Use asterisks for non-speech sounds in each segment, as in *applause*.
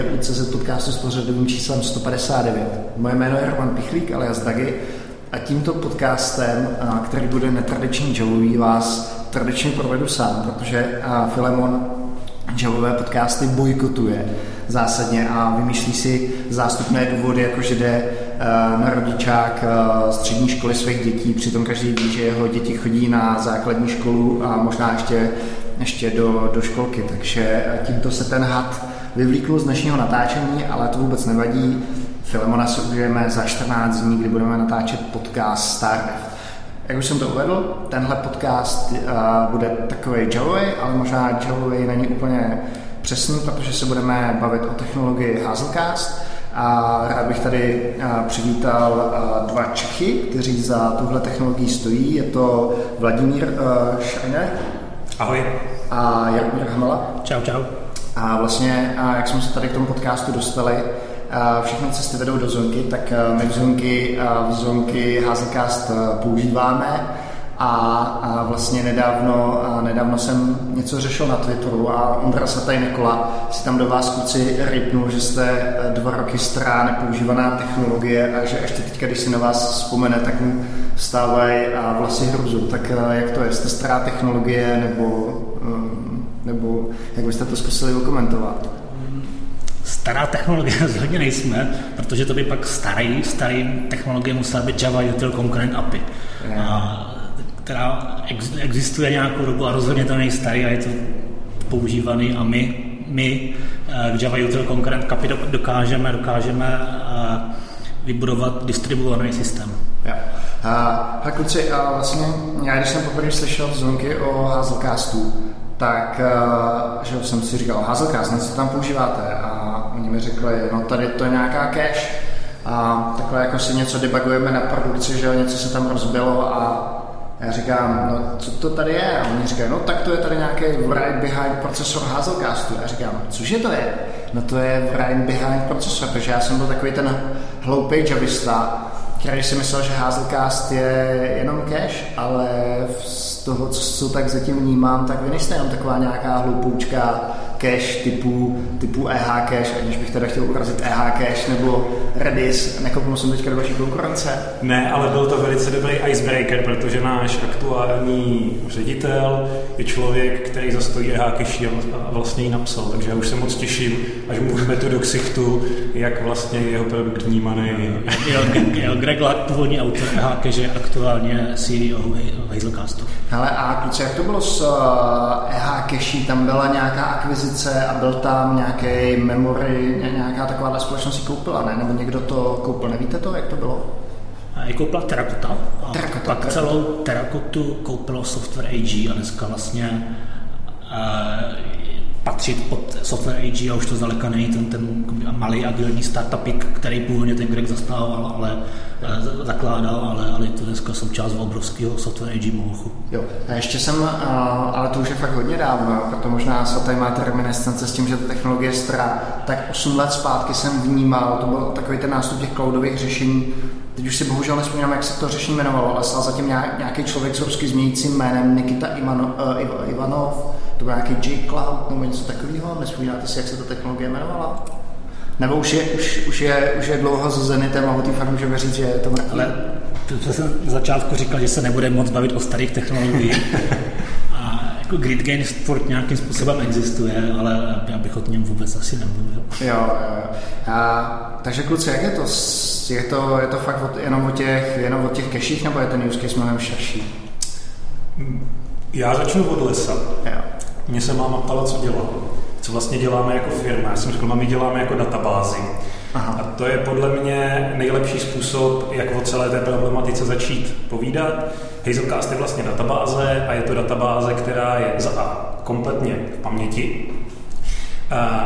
Vítejte u CZ podcastu s pořadovým číslem 159. Moje jméno je Roman Pichlík, alias Dagi, a tímto podcastem, který bude netradiční javový, vás tradičně provedu sám, protože Filemon javové podcasty bojkotuje zásadně a vymýšlí si zástupné důvody, jako že jde na rodičák střední školy svých dětí, přitom každý ví, že jeho děti chodí na základní školu a možná ještě ještě do, do školky, takže tímto se ten had vyvlíkl z dnešního natáčení, ale to vůbec nevadí. Filemona si užijeme za 14 dní, kdy budeme natáčet podcast Stardev. Jak už jsem to uvedl, tenhle podcast uh, bude takový javový, ale možná javový není úplně přesný, protože se budeme bavit o technologii Hazelcast. A rád bych tady přivítal dva Čechy, kteří za tuhle technologií stojí. Je to Vladimír Šajner. Ahoj. A Jaromír Hamela. Čau, čau. A vlastně, a jak jsme se tady k tomu podcastu dostali, všechny cesty vedou do Zonky, tak my v Zonky, v Zonky Hazelcast používáme a, a vlastně nedávno, a nedávno jsem něco řešil na Twitteru a Ondra Sataj Nikola si tam do vás kluci rypnul, že jste dva roky stará nepoužívaná technologie a že ještě teďka, když si na vás vzpomene, tak mu vstávají a vlasy hruzu. Tak jak to je? Jste stará technologie nebo, nebo jak byste to zkusili okomentovat? Stará technologie *laughs* rozhodně nejsme, protože to by pak starý, starý technologie musela být Java Util Concurrent API. A která existuje nějakou dobu a rozhodně to není starý a je to používaný a my, my eh, k Java Util Concurrent Capy dokážeme, dokážeme eh, vybudovat distribuovaný systém. Jo. A, a kluci, a vlastně já když jsem poprvé slyšel zvonky o Hazelcastu, tak a, že jsem si říkal, Hazelcast, něco tam používáte? A oni mi řekli, no tady to je nějaká cache. A takhle jako si něco debugujeme na produkci, že něco se tam rozbilo a já říkám, no co to tady je? A oni říkají, no tak to je tady nějaký write behind procesor Hazelcastu. A říkám, cože to je? No to je write behind procesor, protože já jsem byl takový ten hloupý javista, který si myslel, že Hazelcast je jenom cache, ale z toho, co tak zatím vnímám, tak vy nejste jenom taková nějaká hloupoučka cache typu, typu EH cache, aniž bych teda chtěl urazit EH cache nebo Redis, nekopnul jsem teďka do vaší konkurence. Ne, ale byl to velice dobrý icebreaker, protože náš aktuální ředitel je člověk, který zastojí EH cache a vlastně ji napsal, takže já už se moc těším, až mu tu do ksichtu, jak vlastně jeho produkt vnímaný. Jo, Greg Lack, původní autor EH cache, je aktuálně CEO Hazelcastu. Hele, a kluci, jak to bylo s EH cache? Tam byla nějaká akvizice a byl tam nějaký memory, nějaká taková společnost si koupila, ne? Nebo někdo to koupil, nevíte to, jak to bylo? Je koupila Terracotta. A Terracotta, pak Terracotta. celou Terracotu koupilo Software AG a dneska vlastně uh, patřit pod Software AG a už to zdaleka není ten, ten malý agilní startupik, který původně ten Greg zastával, ale uh, zakládal, ale, ale je to dneska součást obrovského Software AG Molchu. Jo, a ještě jsem, uh, ale to už je fakt hodně dávno, proto možná se tady máte reminiscence s tím, že ta technologie stará, tak 8 let zpátky jsem vnímal, to byl takový ten nástup těch cloudových řešení, Teď už si bohužel nespomínám, jak se to řešení jmenovalo, ale stál zatím nějaký člověk s rusky změnícím jménem Nikita Ivanov, uh, Ivanov to byl nějaký J-Cloud nebo něco takového, nespomínáte si, jak se ta technologie jmenovala? Nebo už je, už, už je, už je dlouho za Zenitem a o té fakt můžeme říct, že je to mrtvý? Ale to jsem na začátku říkal, že se nebude moc bavit o starých technologiích. *laughs* A jako Grid Gain sport nějakým způsobem existuje, ale já bych o něm vůbec asi nemluvil. Jo, jo. A, takže kluci, jak je to? Je to, je to fakt od, jenom o těch, jenom o těch keších, nebo je ten use case mnohem širší? Já začnu od lesa. Mně se máma ptala, co dělám. Co vlastně děláme jako firma. Já jsem řekl, my děláme jako databázy. Aha. A to je podle mě nejlepší způsob, jak o celé té problematice začít povídat. Hazelcast je vlastně databáze a je to databáze, která je za A kompletně v paměti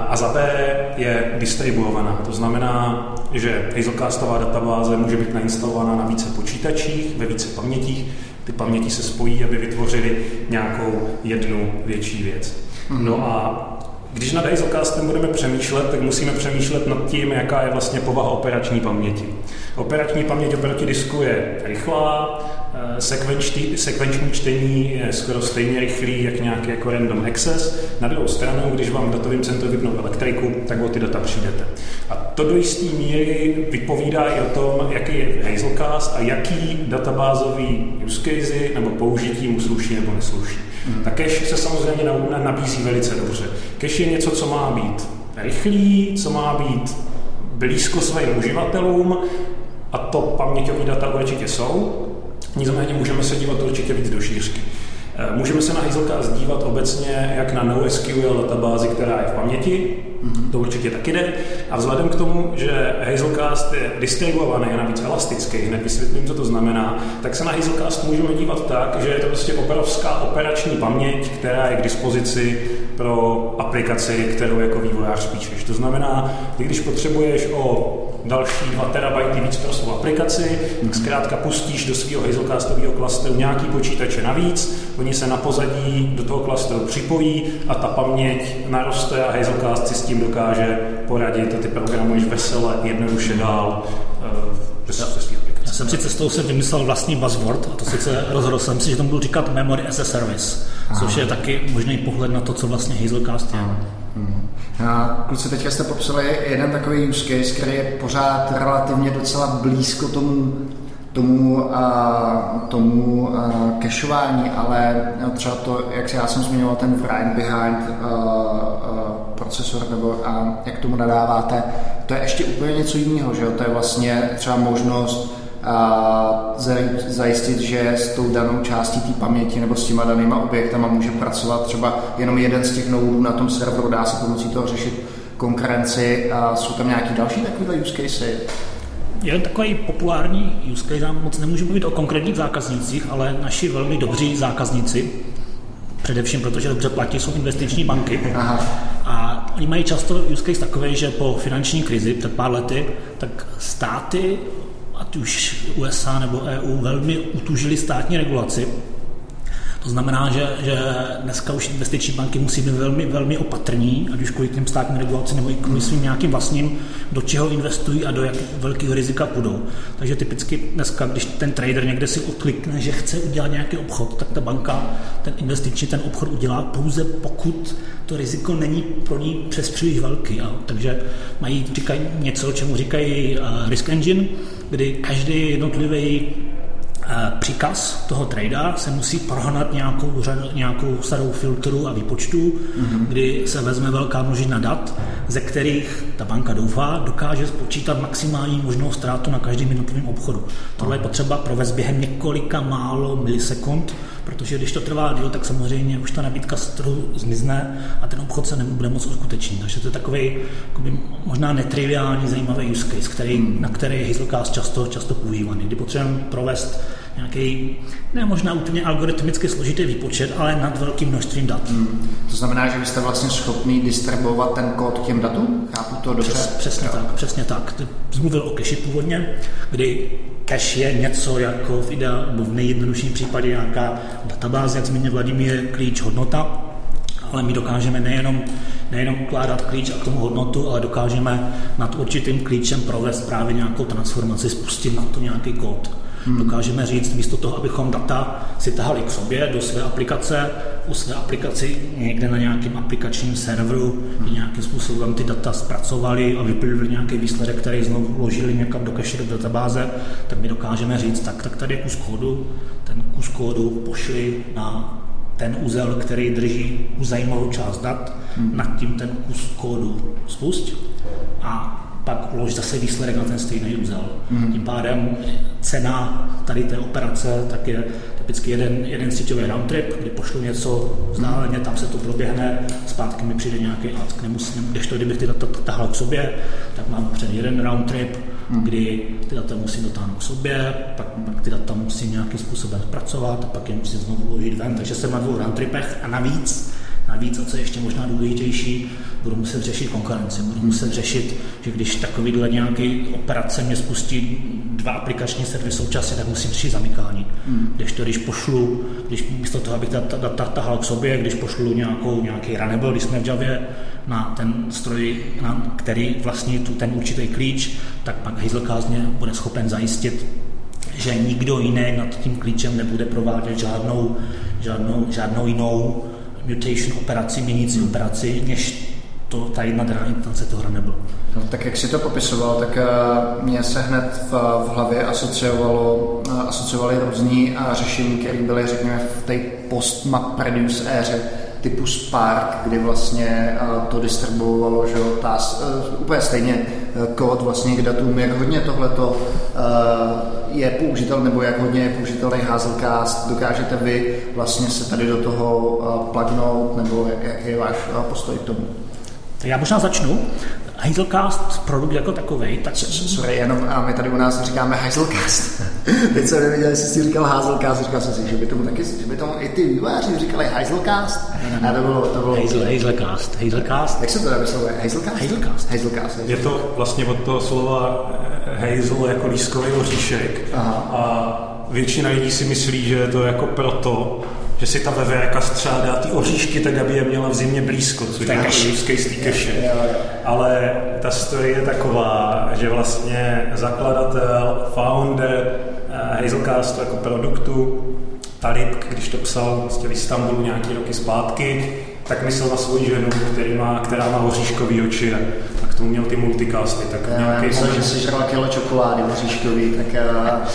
a za B je distribuovaná. To znamená, že Hazelcastová databáze může být nainstalovaná na více počítačích, ve více pamětích. Ty paměti se spojí, aby vytvořili nějakou jednu větší věc. No a když nad Hazelcastem budeme přemýšlet, tak musíme přemýšlet nad tím, jaká je vlastně povaha operační paměti. Operační paměť oproti disku je rychlá, eh, sekvenční, sekvenční čtení je skoro stejně rychlý, jak nějaký jako random access. Na druhou stranu, když vám v datovém centru vypnou elektriku, tak o ty data přijdete. A to do jisté míry vypovídá i o tom, jaký je Hazelcast a jaký databázový use casey nebo použití mu sluší nebo nesluší. Hmm. Ta cache se samozřejmě nabízí velice dobře. Cache je něco, co má být rychlý, co má být blízko svým uživatelům a to paměťové data určitě jsou. Nicméně můžeme se dívat určitě víc do šířky. Eh, můžeme se na Hazelcast dívat obecně jak na NoSQL databázi, která je v paměti, mm-hmm. to určitě taky jde. A vzhledem k tomu, že Hazelcast je distribuovaný a navíc elastický, hned vysvětlím, co to znamená, tak se na Hazelcast můžeme dívat tak, že je to prostě obrovská operační paměť, která je k dispozici pro aplikaci, kterou jako vývojář píšeš. To znamená, když potřebuješ o další 2 terabajty víc pro svou aplikaci, tak zkrátka pustíš do svého Hazelcastového klasteru nějaký počítače navíc, oni se na pozadí do toho klasteru připojí a ta paměť naroste a Hazelcast si s tím dokáže poradit a ty programuješ vesele, jednoduše dál uh, Já jsem si cestou se vymyslel vlastní buzzword, a to sice rozhodl jsem si, že tomu budu říkat Memory as a Service, Aha. což je taky možný pohled na to, co vlastně Hazelcast je. Aha. Hmm. A kluci, teďka jste popsali jeden takový use case, který je pořád relativně docela blízko tomu, tomu, a, tomu a, kešování, ale třeba to, jak já jsem zmiňoval, ten write behind a, a, procesor, nebo a, jak tomu nadáváte, to je ještě úplně něco jiného, že jo? To je vlastně třeba možnost a zajistit, že s tou danou částí té paměti nebo s těma danýma objektama může pracovat třeba jenom jeden z těch nodů na tom serveru, dá se pomocí toho řešit konkurenci a jsou tam nějaký další takovýhle use casey? Jeden takový populární use case, moc nemůžu mluvit o konkrétních zákaznících, ale naši velmi dobří zákazníci, především protože dobře platí, jsou investiční banky. Aha. Oni mají často use case takový, že po finanční krizi před pár lety, tak státy ať už USA nebo EU, velmi utužili státní regulaci. To znamená, že, že dneska už investiční banky musí být velmi, velmi opatrní, ať už kvůli těm státním regulaci nebo i kvůli svým nějakým vlastním, do čeho investují a do jak velkého rizika půjdou. Takže typicky dneska, když ten trader někde si odklikne, že chce udělat nějaký obchod, tak ta banka, ten investiční ten obchod udělá pouze pokud to riziko není pro ní přes příliš velký. Jo. Takže mají, říkají něco, čemu říkají uh, risk engine, kdy každý jednotlivý eh, příkaz toho trada se musí prohnat nějakou, nějakou sadou filtrů a výpočtů, mm-hmm. kdy se vezme velká množina dat, ze kterých ta banka doufá, dokáže spočítat maximální možnou ztrátu na každém jednotlivém obchodu. Tohle je potřeba provést během několika málo milisekund, protože když to trvá díl, tak samozřejmě už ta nabídka z trhu zmizne a ten obchod se nebude moc uskutečnit. Takže to je takový jakoby, možná netriviální, zajímavý use case, který, na který je Hazelcast často, často používaný. Kdy potřebujeme provést nějaký, ne možná úplně algoritmicky složitý výpočet, ale nad velkým množstvím dat. Hmm. To znamená, že vy jste vlastně schopný distribuovat ten kód k těm datům? Chápu to dobře? Přes, přesně tak, přesně tak. Ty jsi mluvil o cache původně, kdy cache je něco jako v, idea, v nejjednodušším případě nějaká databáze, jak zmínil Vladimír, klíč, hodnota, ale my dokážeme nejenom, nejenom ukládat klíč a k tomu hodnotu, ale dokážeme nad určitým klíčem provést právě nějakou transformaci, spustit na to nějaký kód. Hmm. Dokážeme říct, místo toho, abychom data si tahali k sobě do své aplikace, u své aplikaci někde na nějakém aplikačním serveru, hmm. nějakým způsobem ty data zpracovali a vyplnili nějaký výsledek, který znovu vložili někam do cache do databáze, tak my dokážeme říct, tak, tak tady je kus kódu, ten kus kódu pošli na ten úzel, který drží zajímavou část dat, hmm. nad tím ten kus kódu spust a pak vlož zase výsledek na ten stejný úzel. Mm. Tím pádem cena tady té operace tak je typicky jeden, jeden síťový round trip, kdy pošlu něco vzdáleně, tam se to proběhne, zpátky mi přijde nějaký ad, k nemusím, když to, kdybych ty data tahal k sobě, tak mám před jeden round trip, mm. kdy ty data musím dotáhnout k sobě, pak, pak ty data musím nějakým způsobem zpracovat, a pak je musím znovu vložit ven, takže jsem na dvou round tripech a navíc Navíc, a co je ještě možná důležitější, budu muset řešit konkurenci. Budu muset řešit, že když takovýhle nějaký operace mě spustí dva aplikační servery současně, tak musím řešit zamykání. Hmm. Když to, když pošlu, když místo toho, abych data, data tahal k sobě, když pošlu nějakou, nějaký runnable, když jsme v Javě, na ten stroj, na který vlastní tu, ten určitý klíč, tak pak Hazelcast mě bude schopen zajistit, že nikdo jiný nad tím klíčem nebude provádět žádnou, žádnou, žádnou jinou mutation operaci, měnící operaci, než to ta jedna drahá instance toho nebylo. No, tak jak si to popisoval, tak uh, mě se hned v, v hlavě asociovalo, uh, asociovaly různý uh, řešení, které byly, řekněme, v té post-MapReduce éře typu Spark, kdy vlastně uh, to distribuovalo, že ta, uh, úplně stejně uh, kód vlastně k datům, jak hodně tohleto je použitel, nebo jak hodně je použitelný Hazelcast, dokážete vy vlastně se tady do toho plugnout, nebo jak je váš postoj k tomu? Já možná začnu. Hazelcast produkt jako takový, tak... Sorry, jenom a my tady u nás říkáme Hazelcast. *laughs* Teď jsem nevěděl, jestli jsi říkal Hazelcast, říkal jsem si, že by tomu taky, že by tomu i ty výváři říkali Hazelcast. A to bylo, to bylo... Hazel, Hazelcast, Hazelcast. Jak se to vyslovuje? Hazelcast? Hazelcast. Hazelcast. Je to vlastně od toho slova eh, hazel jako lískový oříšek. Aha. A většina lidí si myslí, že je to jako proto, že si ta veverka střádá ty oříšky tak, aby je měla v zimě blízko, což je lískej z té keše. Ale ta story je taková, že vlastně zakladatel, founder Hazelcastu jako produktu, Talib, když to psal vlastně v Istanbulu nějaký roky zpátky, tak myslel na svoji ženu, který má, která má oříškový oči a, k tomu měl ty multicasty. Tak Já nějaký myslím, moment- že jsi žral kilo čokolády oříškový, tak uh,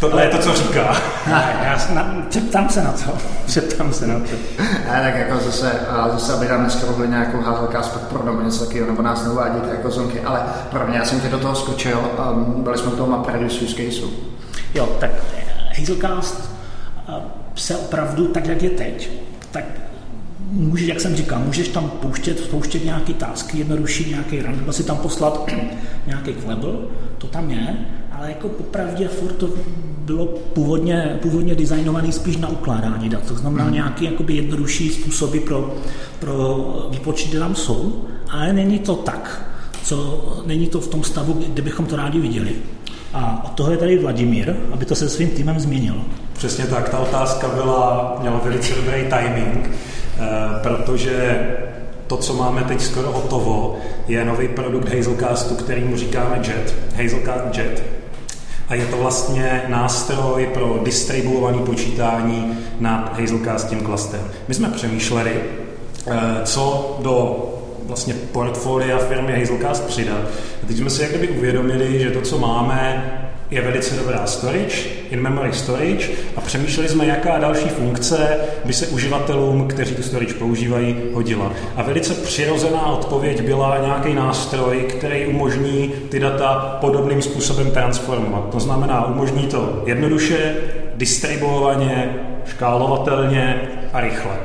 Tohle je to, co říká. *laughs* Já se na, přeptám se na to. Přeptám se na to. Ne, tak jako zase, zase aby nám dneska mohli nějakou Hazelcast pak pro nebo něco takového, nebo nás neuvádíte jako zonky, ale pro mě, já jsem tě do toho skočil, um, byli jsme u toho MapReduce use caseu. Jo, tak eh, Hazelcast eh, se opravdu tak, jak je teď, tak můžeš, jak jsem říkal, můžeš tam pouštět, pouštět nějaký tasky, jednodušší nějaký run, nebo si tam poslat *clears throat* nějaký klepl, to tam je, ale jako popravdě furt to bylo původně, původně designovaný spíš na ukládání dat, to znamená hmm. nějaký jakoby jednodušší způsoby pro, pro výpočty tam jsou, ale není to tak, co není to v tom stavu, kde bychom to rádi viděli. A od toho je tady Vladimír, aby to se svým týmem změnil. Přesně tak, ta otázka byla, měla velice dobrý timing, eh, protože to, co máme teď skoro hotovo, je nový produkt Hazelcastu, který mu říkáme JET, Hazelcast JET. A je to vlastně nástroj pro distribuované počítání nad Hazelcast tím clusterem. My jsme přemýšleli, eh, co do vlastně portfolia firmy Hazelcast přidat. A teď jsme si jak kdyby uvědomili, že to, co máme, je velice dobrá storage, in-memory storage a přemýšleli jsme, jaká další funkce by se uživatelům, kteří tu storage používají, hodila. A velice přirozená odpověď byla nějaký nástroj, který umožní ty data podobným způsobem transformovat. To znamená, umožní to jednoduše, distribuovaně, škálovatelně a rychle.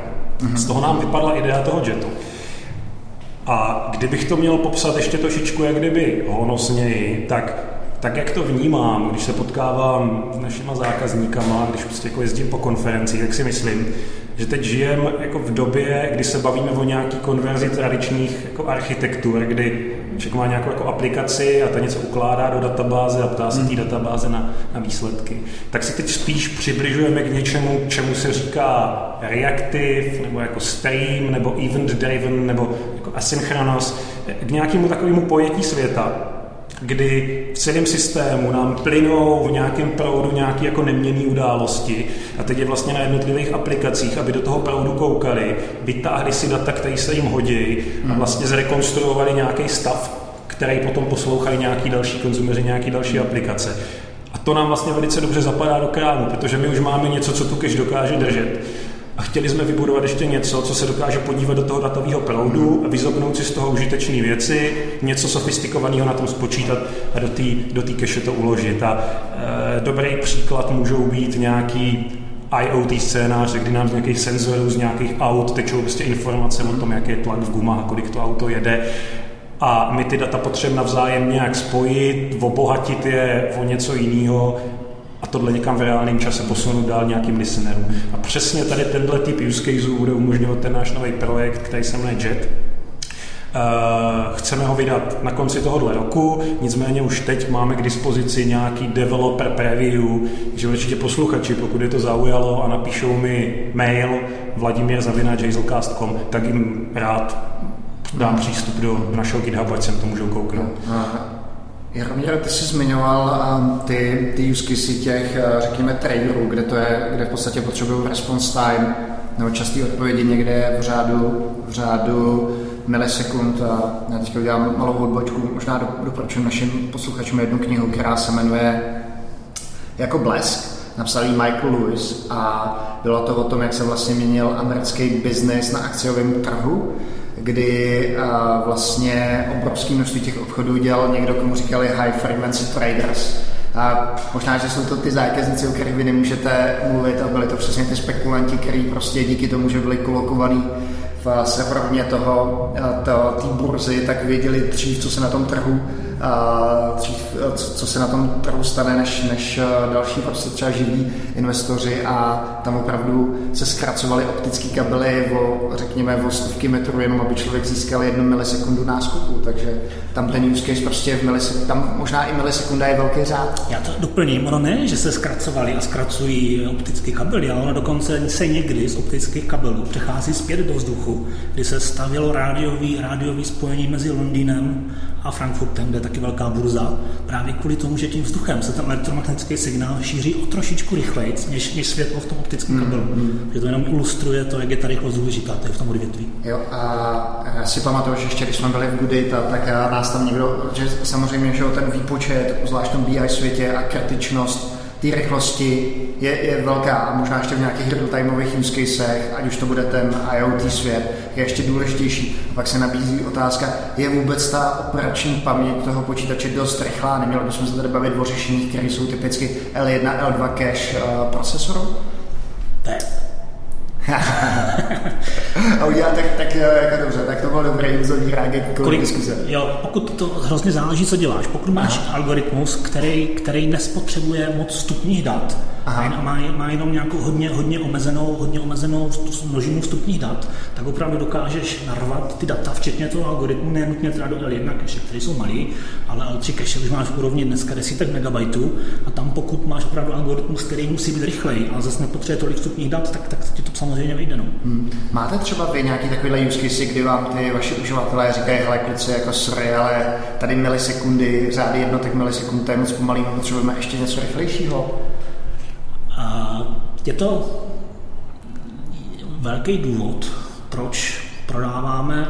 Z toho nám vypadla idea toho jetu. A kdybych to měl popsat ještě trošičku jak kdyby honosněji, tak tak jak to vnímám, když se potkávám s našima zákazníkama, když prostě jako jezdím po konferencích, tak si myslím, že teď žijem jako v době, kdy se bavíme o nějaký konverzi tradičních jako architektur, kdy člověk má nějakou jako aplikaci a ta něco ukládá do databáze a ptá se té databáze na, na výsledky. Tak se teď spíš přibližujeme k něčemu, čemu se říká reactive, nebo jako stream, nebo event driven, nebo jako asynchronous, k nějakému takovému pojetí světa, kdy v celém systému nám plynou v nějakém proudu nějaké jako neměnné události a teď je vlastně na jednotlivých aplikacích, aby do toho proudu koukali, vytáhli si data, které se jim hodí a vlastně zrekonstruovali nějaký stav, který potom poslouchají nějaký další konzumeři, nějaký další aplikace. A to nám vlastně velice dobře zapadá do krámu, protože my už máme něco, co tu cache dokáže držet. A chtěli jsme vybudovat ještě něco, co se dokáže podívat do toho datového proudu a vyzobnout si z toho užitečné věci, něco sofistikovaného na tom spočítat a do té do cache to uložit. A e, dobrý příklad můžou být nějaký IoT scénář, kdy nám z nějakých senzorů, z nějakých aut tečou prostě informace o tom, jaký je tlak v gumách, kolik to auto jede. A my ty data potřebujeme navzájem nějak spojit, obohatit je o něco jiného a tohle někam v reálném čase posunout dál nějakým listenerům. A přesně tady tenhle typ use case bude umožňovat ten náš nový projekt, který se jmenuje JET. Uh, chceme ho vydat na konci tohohle roku, nicméně už teď máme k dispozici nějaký developer preview, že určitě posluchači, pokud je to zaujalo a napíšou mi mail vladimir.jazelcast.com, tak jim rád dám přístup do našeho GitHubu, ať se to můžou kouknout. Aha. Jaromír, ty jsi zmiňoval um, ty, ty use case těch, uh, řekněme, traderů, kde to je, kde v podstatě potřebují response time, nebo časté odpovědi někde v řádu, v řádu milisekund. A já teďka udělám malou odbočku, možná do, doporučuji našim posluchačům jednu knihu, která se jmenuje jako Blesk. Napsal Michael Lewis a bylo to o tom, jak se vlastně měnil americký biznis na akciovém trhu kdy uh, vlastně obrovské množství těch obchodů dělal někdo, komu říkali high frequency traders. A možná, že jsou to ty zákazníci, o kterých vy nemůžete mluvit a byli to přesně ty spekulanti, kteří prostě díky tomu, že byli kolokovaní v serverovně toho, to, té burzy, tak věděli dřív, co se na tom trhu dřív, co, se na tom trhu stane, než, než další prostě třeba živí investoři a tam opravdu se zkracovaly optické kabely o, řekněme, o stovky metrů, jenom aby člověk získal jednu milisekundu náskoku, takže tam ten use case prostě v milisekundě, tam možná i milisekunda je velký řád. Já to doplním, ono ne, že se zkracovaly a zkracují optické kabely, ale ono dokonce se někdy z optických kabelů přechází zpět do vzduchu, kdy se stavilo rádiový, rádiový spojení mezi Londýnem a Frankfurtem, kde taky velká burza, právě kvůli tomu, že tím vzduchem se ten elektromagnetický signál šíří o trošičku rychleji, než, než světlo v tom optickém kabelu. Mm, Že to jenom ilustruje to, jak je ta rychlost důležitá v tom odvětví. Jo, a já si pamatuju, že ještě když jsme byli v Good Data, tak nás tam někdo, že samozřejmě, že ten výpočet, zvlášť v tom BI světě a kritičnost té rychlosti je, je velká a možná ještě v nějakých real-timeových use casech, ať už to bude ten IoT svět, je ještě důležitější. A pak se nabízí otázka, je vůbec ta operační paměť toho počítače dost rychlá? Neměli bychom se tady bavit o řešeních, které jsou typicky L1, L2 cache uh, procesoru? Ne. *laughs* *laughs* a udělat tak, tak jako dobře, tak to bylo dobré úzový reagent Kolik, diskuze. Jo, pokud to hrozně záleží, co děláš. Pokud máš Aha. algoritmus, který, který nespotřebuje moc vstupních dat, Aha. a má, má jenom nějakou hodně, hodně omezenou, hodně omezenou množinu vstupních dat, tak opravdu dokážeš narvat ty data, včetně toho algoritmu, ne nutně teda do L1 cache, které jsou malý, ale L3 cache už máš v úrovni dneska desítek megabajtů a tam pokud máš opravdu algoritmus, který musí být rychlej, ale zase nepotřebuje tolik vstupních dat, tak, tak ti to samozřejmě vyjde. No. Hmm. Máte třeba vy nějaký takový use case, kdy vám ty vaši uživatelé říkají, hele kluci, jako sorry, ale tady milisekundy, řády jednotek milisekund, to je moc pomalý, potřebujeme ještě něco rychlejšího? Je to velký důvod, proč prodáváme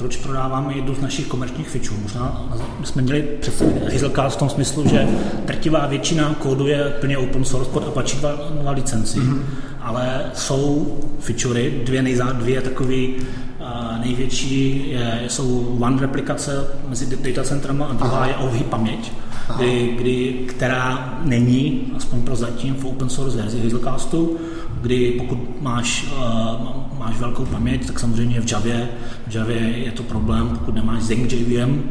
proč prodáváme jednu z našich komerčních fičů. Možná jsme měli představit Hazelcast v tom smyslu, že drtivá většina kódu je plně open source pod Apache 2, 2 licenci, mm-hmm. Ale jsou featurey, dvě nejzá, dvě takové největší je, jsou one replikace mezi datacentrama a druhá Aha. je OVI paměť kdy, kdy, která není, aspoň pro zatím, v open source verzi Hazelcastu, kdy pokud máš, uh, máš velkou paměť, tak samozřejmě v Javě, v Javě je to problém, pokud nemáš Zinc JVM,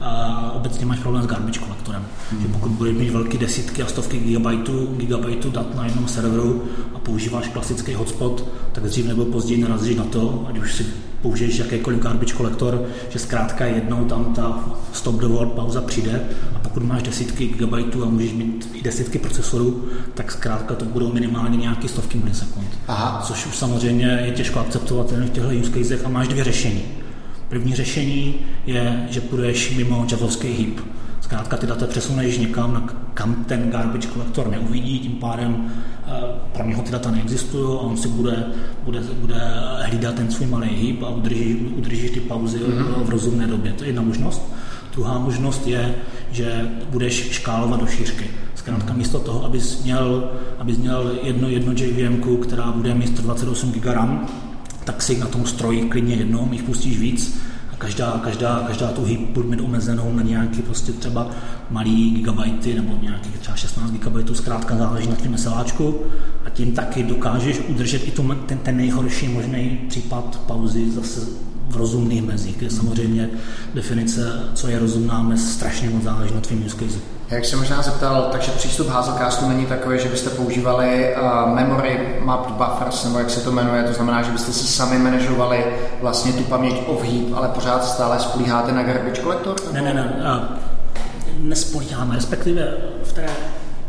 a obecně máš problém s garbage kolektorem. Hmm. Že pokud budeš mít velké desítky a stovky gigabajtů, gigabajtů dat na jednom serveru a používáš klasický hotspot, tak dřív nebo později narazíš na to, ať už si použiješ jakýkoliv garbage kolektor, že zkrátka jednou tam ta stop the world pauza přijde a pokud máš desítky gigabajtů a můžeš mít i desítky procesorů, tak zkrátka to budou minimálně nějaké stovky milisekund. Aha. Což už samozřejmě je těžko akceptovatelné v těchto use casech a máš dvě řešení. První řešení je, že půjdeš mimo javovský heap. Zkrátka ty data přesuneš někam, kam ten garbage kolektor neuvidí, tím pádem eh, pro něho ty data neexistují a on si bude, bude, bude hlídat ten svůj malý heap a udržíš, udržíš ty pauzy mm-hmm. v rozumné době. To je jedna možnost. Druhá možnost je, že budeš škálovat do šířky. Zkrátka místo toho, abys měl, abys měl jedno, jedno JVM, která bude mít 128 GB RAM, tak si na tom stroji klidně jednou, jich pustíš víc a každá, každá, každá tu hip bude mít omezenou na nějaký prostě třeba malý gigabajty nebo nějaký třeba 16 gigabajtů, zkrátka záleží na tvém meseláčku a tím taky dokážeš udržet i tu, ten, ten nejhorší možný případ pauzy zase v rozumných mezích, kde samozřejmě definice, co je rozumná mez, strašně moc záleží na tvým use case. Jak jsem možná zeptal, takže přístup Hazelcastu není takový, že byste používali uh, memory mapped buffers, nebo jak se to jmenuje, to znamená, že byste si sami manažovali vlastně tu paměť of heap, ale pořád stále spolíháte na garbage collector? Ne, ne, ne. Uh, nespolíháme, respektive v té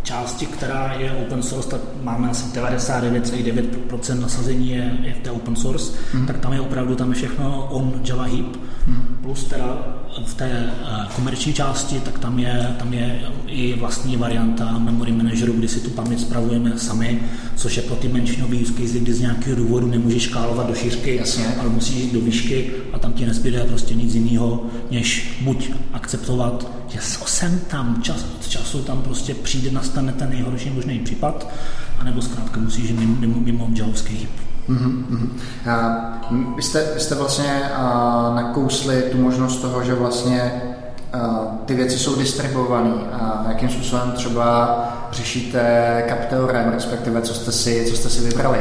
části, která je open source, tak máme asi 99,9% nasazení je, je v té open source, hmm. tak tam je opravdu tam je všechno on Java Heap, hmm. plus teda v té eh, komerční části, tak tam je, tam je i vlastní varianta memory manageru, kdy si tu paměť spravujeme sami, což je pro ty menšinové use case, kdy z nějakého důvodu nemůžeš škálovat do šířky, Jasně. ale musíš jít do výšky a tam ti nezbyde prostě nic jiného, než buď akceptovat, že sem tam čas od času tam prostě přijde, nastane ten nejhorší možný případ, anebo zkrátka musíš jít mimo, mimo, mimo. Mm-hmm. Uh, vy, jste, vy jste vlastně uh, nakousli tu možnost toho, že vlastně uh, ty věci jsou distribuované a jakým způsobem třeba řešíte kapteorem, respektive co jste si, co jste si vybrali.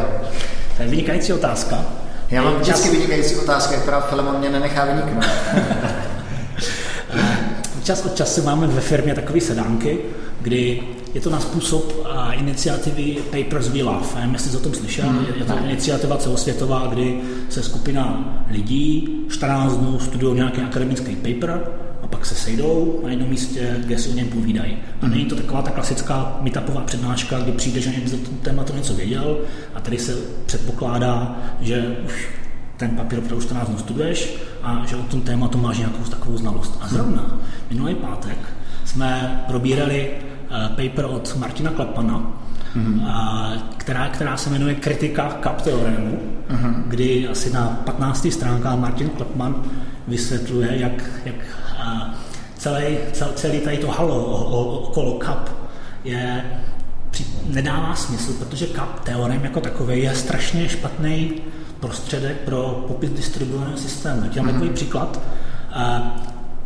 To je vynikající otázka. Já mám vždycky vynikající otázka, která Filemon mě nenechá vyniknout. *laughs* Čas od času máme ve firmě takové sedánky, kdy je to na způsob a, iniciativy Papers We Love. Nevím, jestli o tom slyšel. Mm, je to ne. iniciativa celosvětová, kdy se skupina lidí 14 dnů studují nějaký akademický paper a pak se sejdou na jednom místě, kde si o něm povídají. A není to taková ta klasická meetupová přednáška, kdy přijde, že někdo tématu něco věděl a tady se předpokládá, že už ten papír opravdu 14 dnů studuješ a že o tom tématu máš nějakou takovou znalost. A zrovna minulý pátek jsme probírali paper od Martina Klepana, mm-hmm. která, která se jmenuje Kritika kap teorému, mm-hmm. kdy asi na 15. stránkách Martin Klepman vysvětluje, jak, jak celý, cel, celý tady to halo okolo kap je nedává smysl, protože kap teorem jako takový je strašně špatný prostředek pro popis distribuovaného systému. Já mám mm-hmm. takový příklad.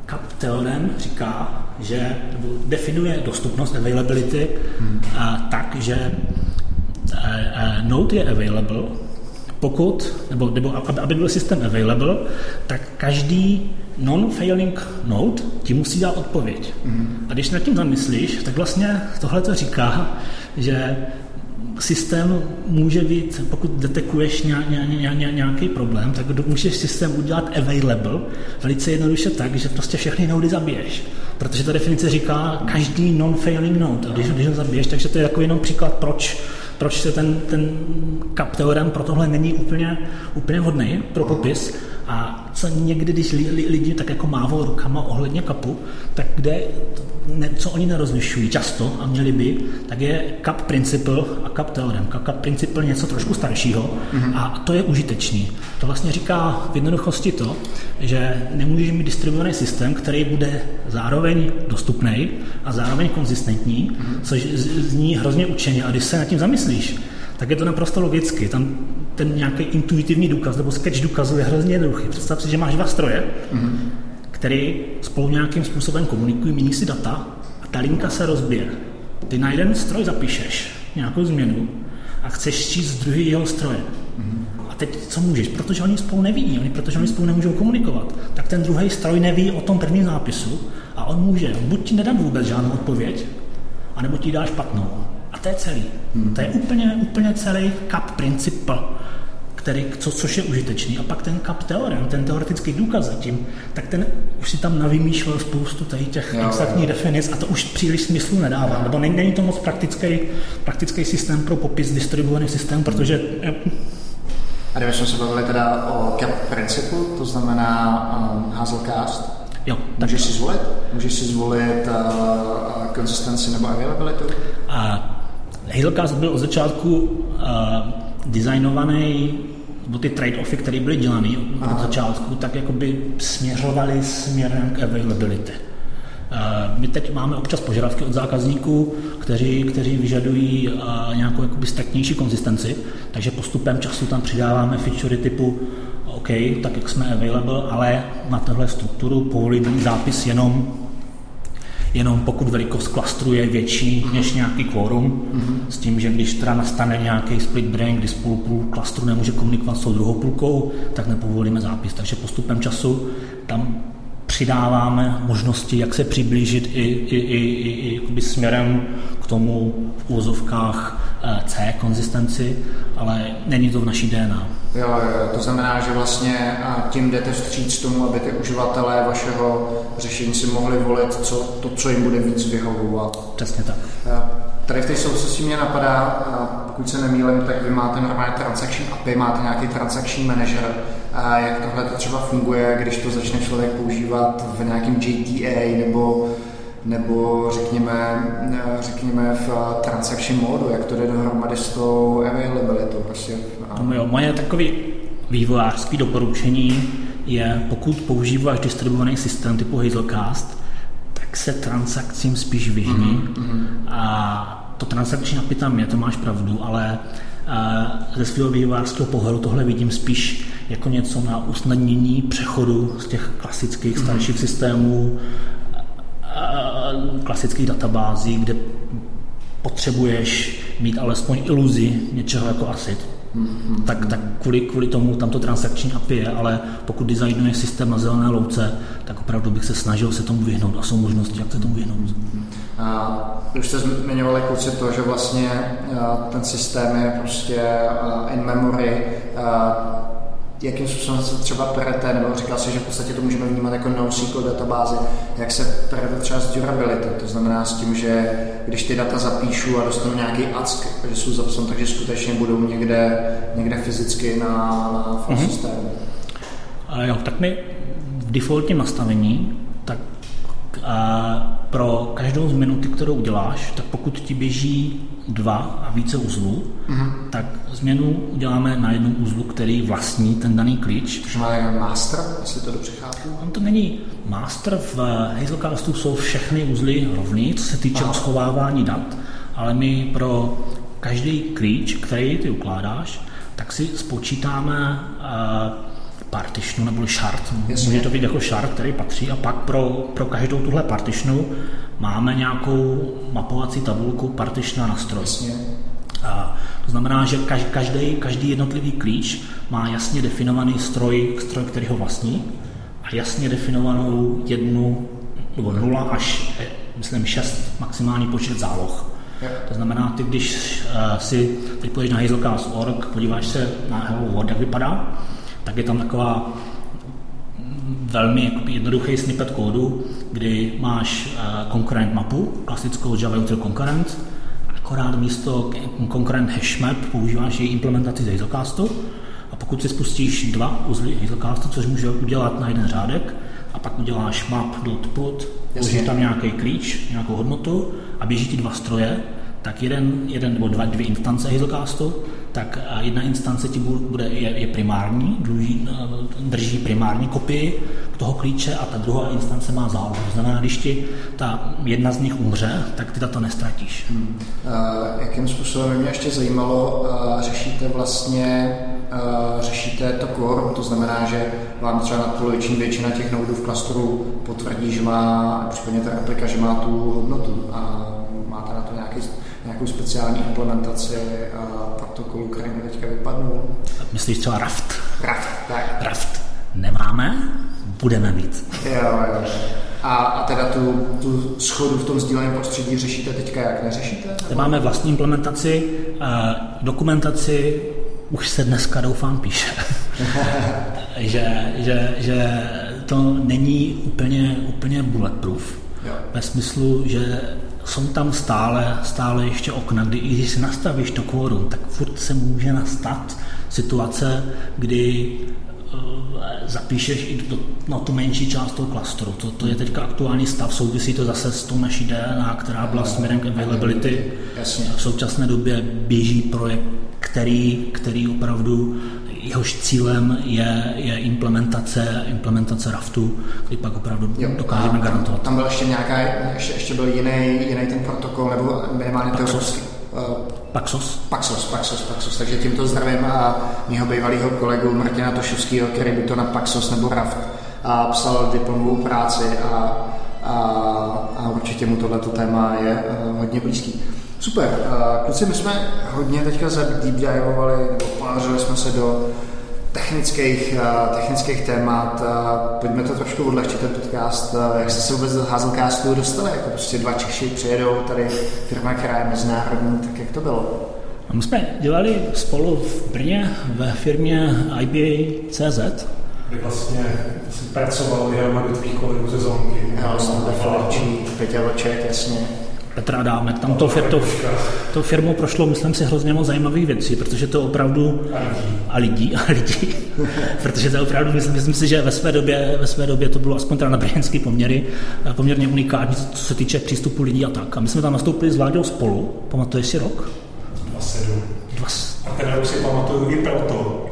Kap teorem říká, že definuje dostupnost availability a, tak, že a node je available, pokud, nebo, nebo aby byl systém available, tak každý non-failing node ti musí dát odpověď. Hmm. A když nad tím zamyslíš, tak vlastně tohle to říká, že systém může být, pokud detekuješ nějaký problém, tak můžeš systém udělat available velice jednoduše tak, že prostě všechny nody zabiješ. Protože ta definice říká každý non-failing node. A když, když ho zabiješ, takže to je jako jenom příklad, proč proč se ten, ten kap teorem pro tohle není úplně, úplně vhodný pro popis. A co někdy, když li, li, lidi tak jako mávou rukama ohledně kapu, tak kde, ne, co oni nerozlišují často a měli by, tak je cup principle a cup teorem. Cup principle je něco trošku staršího mm-hmm. a to je užitečný. To vlastně říká v jednoduchosti to, že nemůžeš mít distribuovaný systém, který bude zároveň dostupný a zároveň konzistentní, mm-hmm. což zní hrozně učeně. A když se nad tím zamyslíš, tak je to naprosto logicky. Tam ten nějaký intuitivní důkaz nebo sketch důkazu je hrozně jednoduchý. Představ si, že máš dva stroje, mm-hmm. které spolu nějakým způsobem komunikují, mění si data a ta linka se rozbije. Ty na jeden stroj zapíšeš nějakou změnu a chceš číst z druhého stroje. Mm-hmm. A teď co můžeš? Protože oni spolu nevidí, oni, protože oni spolu nemůžou komunikovat, tak ten druhý stroj neví o tom prvním zápisu a on může buď ti nedá vůbec žádnou odpověď, anebo ti dá špatnou. A to je celý. Hmm. To je úplně, úplně celý kap princip, který, co, což je užitečný. A pak ten kap teorem, ten teoretický důkaz zatím, tak ten už si tam navymýšlel spoustu tady těch jo, exaktních definic a to už příliš smyslu nedává. Jo. Nebo není, není to moc praktický, praktický systém pro popis distribuovaný systém, protože a kdyby jsme se bavili teda o CAP principu, to znamená um, Hazelcast, Jo, tak Můžeš si zvolit? Můžeš si zvolit uh, konzistenci nebo availability? A Hazelcast byl od začátku uh, designovaný nebo ty trade-offy, které byly dělané od začátku, tak jako by směřovaly směrem k availability. Uh, my teď máme občas požadavky od zákazníků, kteří, kteří vyžadují uh, nějakou jakoby striktnější konzistenci, takže postupem času tam přidáváme featurey typu OK, tak jak jsme available, ale na tohle strukturu povolíme zápis jenom jenom pokud velikost klastru je větší mm-hmm. než nějaký quorum, mm-hmm. s tím, že když teda nastane nějaký split brain, kdy spolu půl klastru nemůže komunikovat s tou druhou půlkou, tak nepovolíme zápis. Takže postupem času tam přidáváme možnosti, jak se přiblížit i, i, i, i, i směrem k tomu v úvozovkách eh, C konzistenci, ale není to v naší DNA. Jo, jo, to znamená, že vlastně tím jdete vstříc tomu, aby ty uživatelé vašeho řešení si mohli volit co, to, co jim bude víc vyhovovat. Přesně tak. Tady v té souvislosti mě napadá, pokud se nemýlím, tak vy máte normálně transakční API, máte nějaký transakční manažer, a jak tohle to třeba funguje, když to začne člověk používat v nějakém JTA nebo nebo řekněme, řekněme v transaction modu, jak to jde dohromady s tou availability. Prostě. No jo, moje takový vývojářské doporučení je, pokud používáš distribuovaný systém typu Hazelcast, tak se transakcím spíš vyhni. Mm-hmm. A to transakční API tam je, to máš pravdu, ale ze svého vývojářského pohledu tohle vidím spíš jako něco na usnadnění přechodu z těch klasických mm-hmm. starších systémů, klasických databází, kde potřebuješ mít alespoň iluzi něčeho jako ACID mm-hmm. tak, tak kvůli, kvůli tomu tam to transakční API je, ale pokud designuje systém na zelené louce, tak opravdu bych se snažil se tomu vyhnout a jsou možnosti, jak se tomu vyhnout. Mm-hmm. A už jste zmiňovali kluci to, že vlastně ten systém je prostě in memory, jakým způsobem se třeba perete, nebo říkal si, že v podstatě to můžeme vnímat jako NoSQL databázi, jak se perete třeba z durability, to znamená s tím, že když ty data zapíšu a dostanu nějaký ACK, že jsou zapsané, takže skutečně budou někde, někde fyzicky na, na mm-hmm. systému. A jo, tak my v defaultním nastavení, tak a pro každou z minuty, kterou uděláš, tak pokud ti běží dva a více uzlů, mm-hmm. tak změnu uděláme na jednom uzlu, který vlastní ten daný klíč. Takže má master, jestli to dobře chápu? On to není master, v Hazelcastu jsou všechny uzly rovný, co se týče Aha. schovávání dat, ale my pro každý klíč, který ty ukládáš, tak si spočítáme uh, partitionu nebo shard. Může to být jako shard, který patří a pak pro, pro každou tuhle partitionu máme nějakou mapovací tabulku partitiona na stroj. Jasně. A to znamená, že každý, každý jednotlivý klíč má jasně definovaný stroj, stroj, který ho vlastní a jasně definovanou jednu nebo nula až, eh, myslím, šest maximální počet záloh. To znamená, ty když uh, si teď půjdeš na hazelcast.org, podíváš se na Hello World, jak vypadá, tak je tam taková velmi jednoduchý snippet kódu, kdy máš concurrent eh, mapu, klasickou Java Util Concurrent, akorát místo concurrent hashmap používáš její implementaci z Hazelcastu a pokud si spustíš dva uzly Hazelcastu, což může udělat na jeden řádek, a pak uděláš map.put, použiješ tam nějaký klíč, nějakou hodnotu a běží ti dva stroje, tak jeden, jeden nebo dva, dvě instance Hazelcastu tak jedna instance ti bude, je, je primární, drží, drží primární kopii toho klíče a ta druhá instance má zálohu. To znamená, když ti ta jedna z nich umře, tak ty data nestratíš. Hmm. Uh, jakým způsobem mě ještě zajímalo, uh, řešíte vlastně uh, řešíte to core, to znamená, že vám třeba nadpoloviční většina těch nodů v klastru potvrdí, že má, případně ta replika, že má tu hodnotu a máte na to nějaký, nějakou speciální implementaci protokolu, který mi teďka vypadnul. Myslíš třeba Raft? Raft, tak. Raft nemáme, budeme mít. Jo, jo. A, a teda tu, tu schodu v tom sdíleném prostředí řešíte teďka jak? Neřešíte? Teď máme vlastní implementaci, dokumentaci už se dneska doufám píše. *laughs* že, že, že to není úplně, úplně bulletproof. Jo. Ve smyslu, že jsou tam stále, stále ještě okna, kdy i když si nastavíš to kvórum, tak furt se může nastat situace, kdy uh, zapíšeš i do, na tu menší část toho klastru. To, to je teďka aktuální stav, souvisí to zase s tou naší DNA, která byla směrem k availability. Jasně. V současné době běží projekt, který, který opravdu jehož cílem je, je implementace, implementace Raftu, který pak opravdu jo, dokážeme garantovat. Tam byl ještě nějaká, ještě, ještě byl jiný, jiný ten protokol, nebo minimálně teoretický. Paxos. Paxos, Paxos, Paxos. Takže tímto zdravím a mého bývalého kolegu Martina Tošovského, který by to na Paxos nebo Raft a psal diplomovou práci a, a, a určitě mu tohleto téma je uh, hodně blízký. Super. Kluci, my jsme hodně teďka deep divovali, nebo ponořili jsme se do technických, technických témat. Pojďme to trošku odlehčit, ten podcast. Jak jste se vůbec do Hazelcastu dostali? Jako prostě dva Češi přijedou, tady firma, která je mezinárodní, tak jak to bylo? A my jsme dělali spolu v Brně ve firmě IBA.cz. Kdy vlastně jsem pracoval hromadu tvých kolegů ze Zonky. Já jsem Petě Vlček, jasně Petr Adámek. Tam to, to, to firmou prošlo, myslím si, hrozně moc zajímavých věcí, protože to opravdu... A lidí. A lidí. *laughs* protože to opravdu, myslím, myslím si, že ve své době, ve své době to bylo aspoň teda na brněnský poměry poměrně unikátní, co se týče přístupu lidí a tak. A my jsme tam nastoupili s Vláďou spolu, pamatuješ si rok? 27. A ten rok si pamatuju i proto,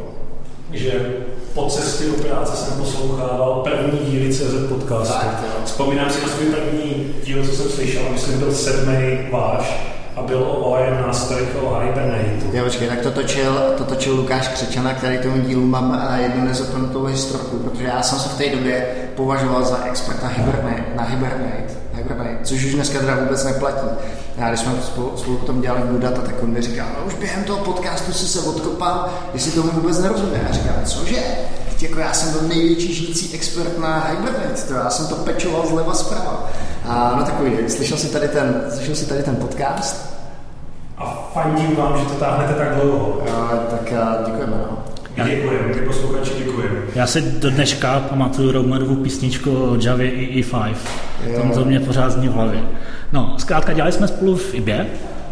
že po cestě do práce jsem poslouchával první díly CZ podcastu. Tak, Vzpomínám si na svůj první díl, co jsem slyšel, myslím, byl sedmý váš a bylo o OM nástrojích o Hibernate. Já počkej, tak to točil, to točil Lukáš Křečana, který tomu dílu mám eh, jednu nezapomenutou historku, protože já jsem se v té době považoval za experta Hibernate, na Hibernate, Hibernate, což už dneska teda vůbec neplatí. Já když jsme spolu, spolu potom dělali Blue Data, tak on mi říkal, no už během toho podcastu si se odkopal, jestli tomu vůbec nerozumím. Já říkal, cože? jako já jsem byl největší žijící expert na Hibernate, to já jsem to pečoval zleva zprava. A no takový, slyšel jsi tady ten, slyšel jsi tady ten podcast? A fandím vám, že to táhnete tak dlouho. A, tak děkujeme, no. Děkujeme, ty posluchači děkujeme. Já si do dneška pamatuju Romanovou písničku o Javě i E5. Tam to mě pořád zní v hlavě. No, zkrátka dělali jsme spolu v IBě,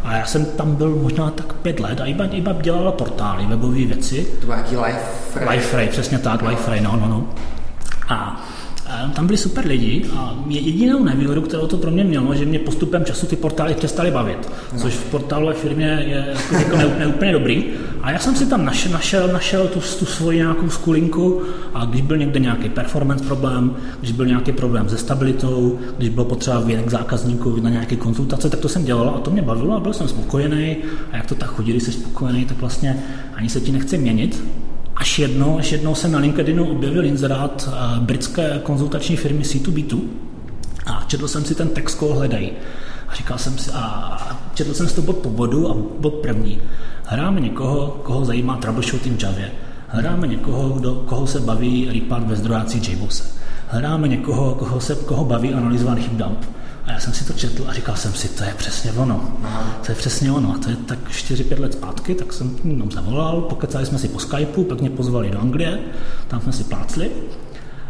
a já jsem tam byl možná tak pět let a iba, iba dělala portály, webové věci. To byl nějaký Life Ray. přesně tak, Life Ray, no, no, no. A tam byli super lidi a jedinou nevýhodu, kterou to pro mě mělo, že mě postupem času ty portály přestaly bavit, no. což v portálové firmě je jako, jako neúplně, úplně dobrý. A já jsem si tam našel, našel, našel tu, tu svoji nějakou skulinku a když byl někde nějaký performance problém, když byl nějaký problém se stabilitou, když bylo potřeba vyjet k zákazníku na nějaké konzultace, tak to jsem dělal a to mě bavilo a byl jsem spokojený. A jak to tak chodí, když jsi spokojený, tak vlastně ani se ti nechce měnit, Až jednou, až jednou jsem na LinkedInu objevil inzerát eh, britské konzultační firmy C2B2 a četl jsem si ten text, koho hledají. A říkal jsem si, a četl jsem si to bod po bodu a bod první. Hráme někoho, koho zajímá troubleshooting Javě. Hledáme někoho, kdo, koho se baví repart ve zdrojácí JBosse. Hledáme někoho, koho, se, koho baví analyzovat dump. A já jsem si to četl a říkal jsem si, to je přesně ono. Aha. To je přesně ono. A to je tak 4-5 let zpátky, tak jsem jenom zavolal, pokecali jsme si po Skypeu, pak mě pozvali do Anglie, tam jsme si plácli.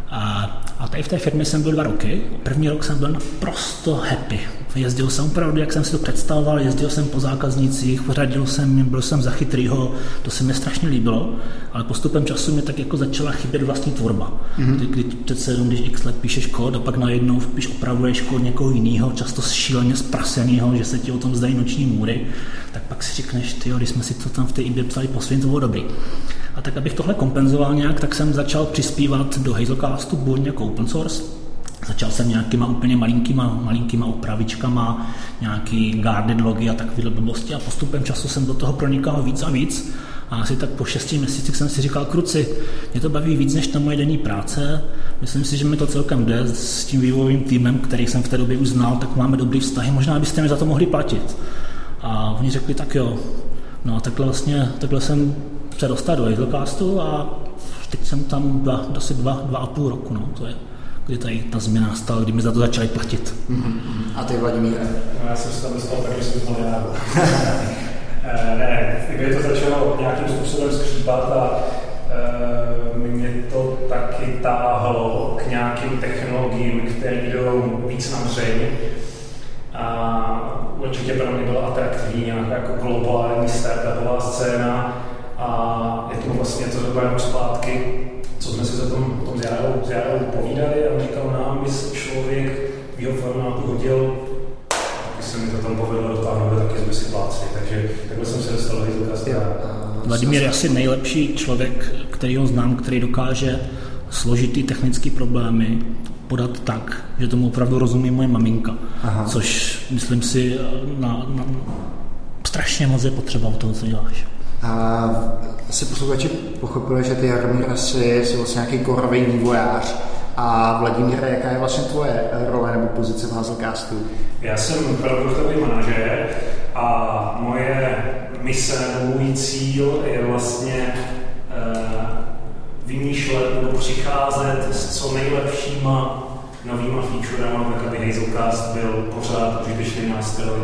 A, a tady v té firmě jsem byl dva roky. První rok jsem byl naprosto happy. Jezdil jsem opravdu, jak jsem si to představoval, jezdil jsem po zákaznících, pořadil jsem, byl jsem za chytrýho, to se mi strašně líbilo, ale postupem času mi tak jako začala chybět vlastní tvorba. Mm-hmm. Kdy, kdy přece jenom, když x let píšeš kód a pak najednou když opravuješ kód někoho jiného, často šíleně zpraseného, že se ti o tom zdají noční můry, tak pak si řekneš, ty, když jsme si to tam v té IBě psali po svým, to bylo dobrý. A tak, abych tohle kompenzoval nějak, tak jsem začal přispívat do Hazelcastu, buď jako open source, Začal jsem nějakýma úplně malinkýma, malinkýma upravičkama, nějaký guarded logy a takovéhle blbosti a postupem času jsem do toho pronikal víc a víc. A asi tak po šesti měsících jsem si říkal, kruci, mě to baví víc než ta moje denní práce. Myslím si, že mi to celkem jde s tím vývojovým týmem, který jsem v té době už znal, tak máme dobrý vztahy, možná byste mi za to mohli platit. A oni řekli, tak jo. No a takhle vlastně, takhle jsem se dostal do Hazelcastu a teď jsem tam dva, asi dva, dva a půl roku, no, to je kdy tady ta změna nastala, kdy mi za to začali platit. Mm-hmm. A ty, Vladimíre? No, já jsem se tam dostal tak, že jsem to ne, kdyby to začalo nějakým způsobem skřípat a e, mě to taky táhlo k nějakým technologiím, které jdou víc na dřeň. A určitě pro mě byla atraktivní nějaká jako globální startupová scéna a je to vlastně to dobu zpátky, co jsme si za tom, tom s Jarou, s Jarou povídali a říkal nám, by se člověk v jeho formátu hodil, taky se mi to tam povedlo dotáhnout, taky jsme si plácli, takže takhle jsem se dostal do Hazelcast. Vladimír je asi nejlepší člověk, který ho znám, který dokáže složitý technické problémy podat tak, že tomu opravdu rozumí moje maminka. Aha. Což myslím si na, na, strašně moc je potřeba v tom, co děláš. A asi posluchači pochopili, že ty Jaromír asi jsi vlastně nějaký korový vývojář. A Vladimír, jaká je vlastně tvoje role nebo pozice v Hazelcastu? Já jsem produktový manažer a moje mise můj cíl je vlastně uh, vymýšlet nebo přicházet s co nejlepšíma novýma featurema, tak aby Hazelcast byl pořád užitečný nástroj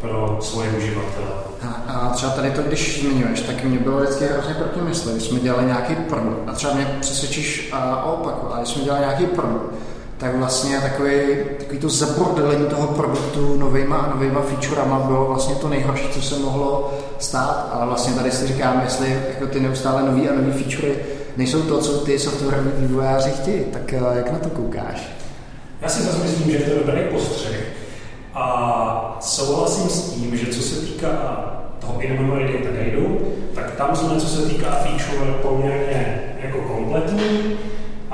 pro svoje uživatele. A, a třeba tady to, když zmiňuješ, tak mě bylo vždycky hrozně proti mysli. Když jsme dělali nějaký produkt, a třeba mě přesvědčíš a opaku, a když jsme dělali nějaký produkt, tak vlastně takový, takový to zabordelení toho produktu novýma a novýma featurama bylo vlastně to nejhorší, co se mohlo stát, ale vlastně tady si říkám, jestli jako ty neustále nový a nový featurey nejsou to, co ty softwaroví vývojáři chtějí, tak eh, jak na to koukáš? Já si zase myslím, že to je dobrý postřeh a souhlasím s tím, že co se týká toho data guideu, tak tam jsme, co se týká feature, poměrně jako kompletní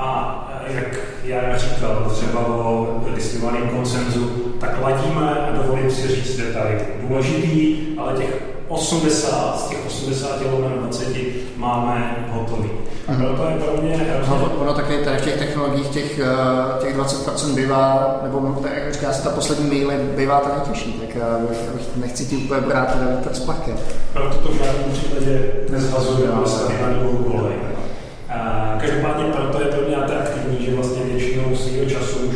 a jak já říkal třeba o distribuovaném konsenzu, tak ladíme a dovolím si říct detaily. Důležitý, ale těch 80 z těch 80 lomeno 20 máme hotový. A proto je pro mě hrozně... No, ono taky tady v těch technologiích těch, eh, těch 20% bývá, nebo jak říká se ta poslední maily, bývá to nejtěžší, tak uh, nechci ti úplně brát ten plaket. Proto to v žádném případě nezhazuje na dvou kolej. Každopádně proto je pro mě atraktivní, že vlastně většinou svého času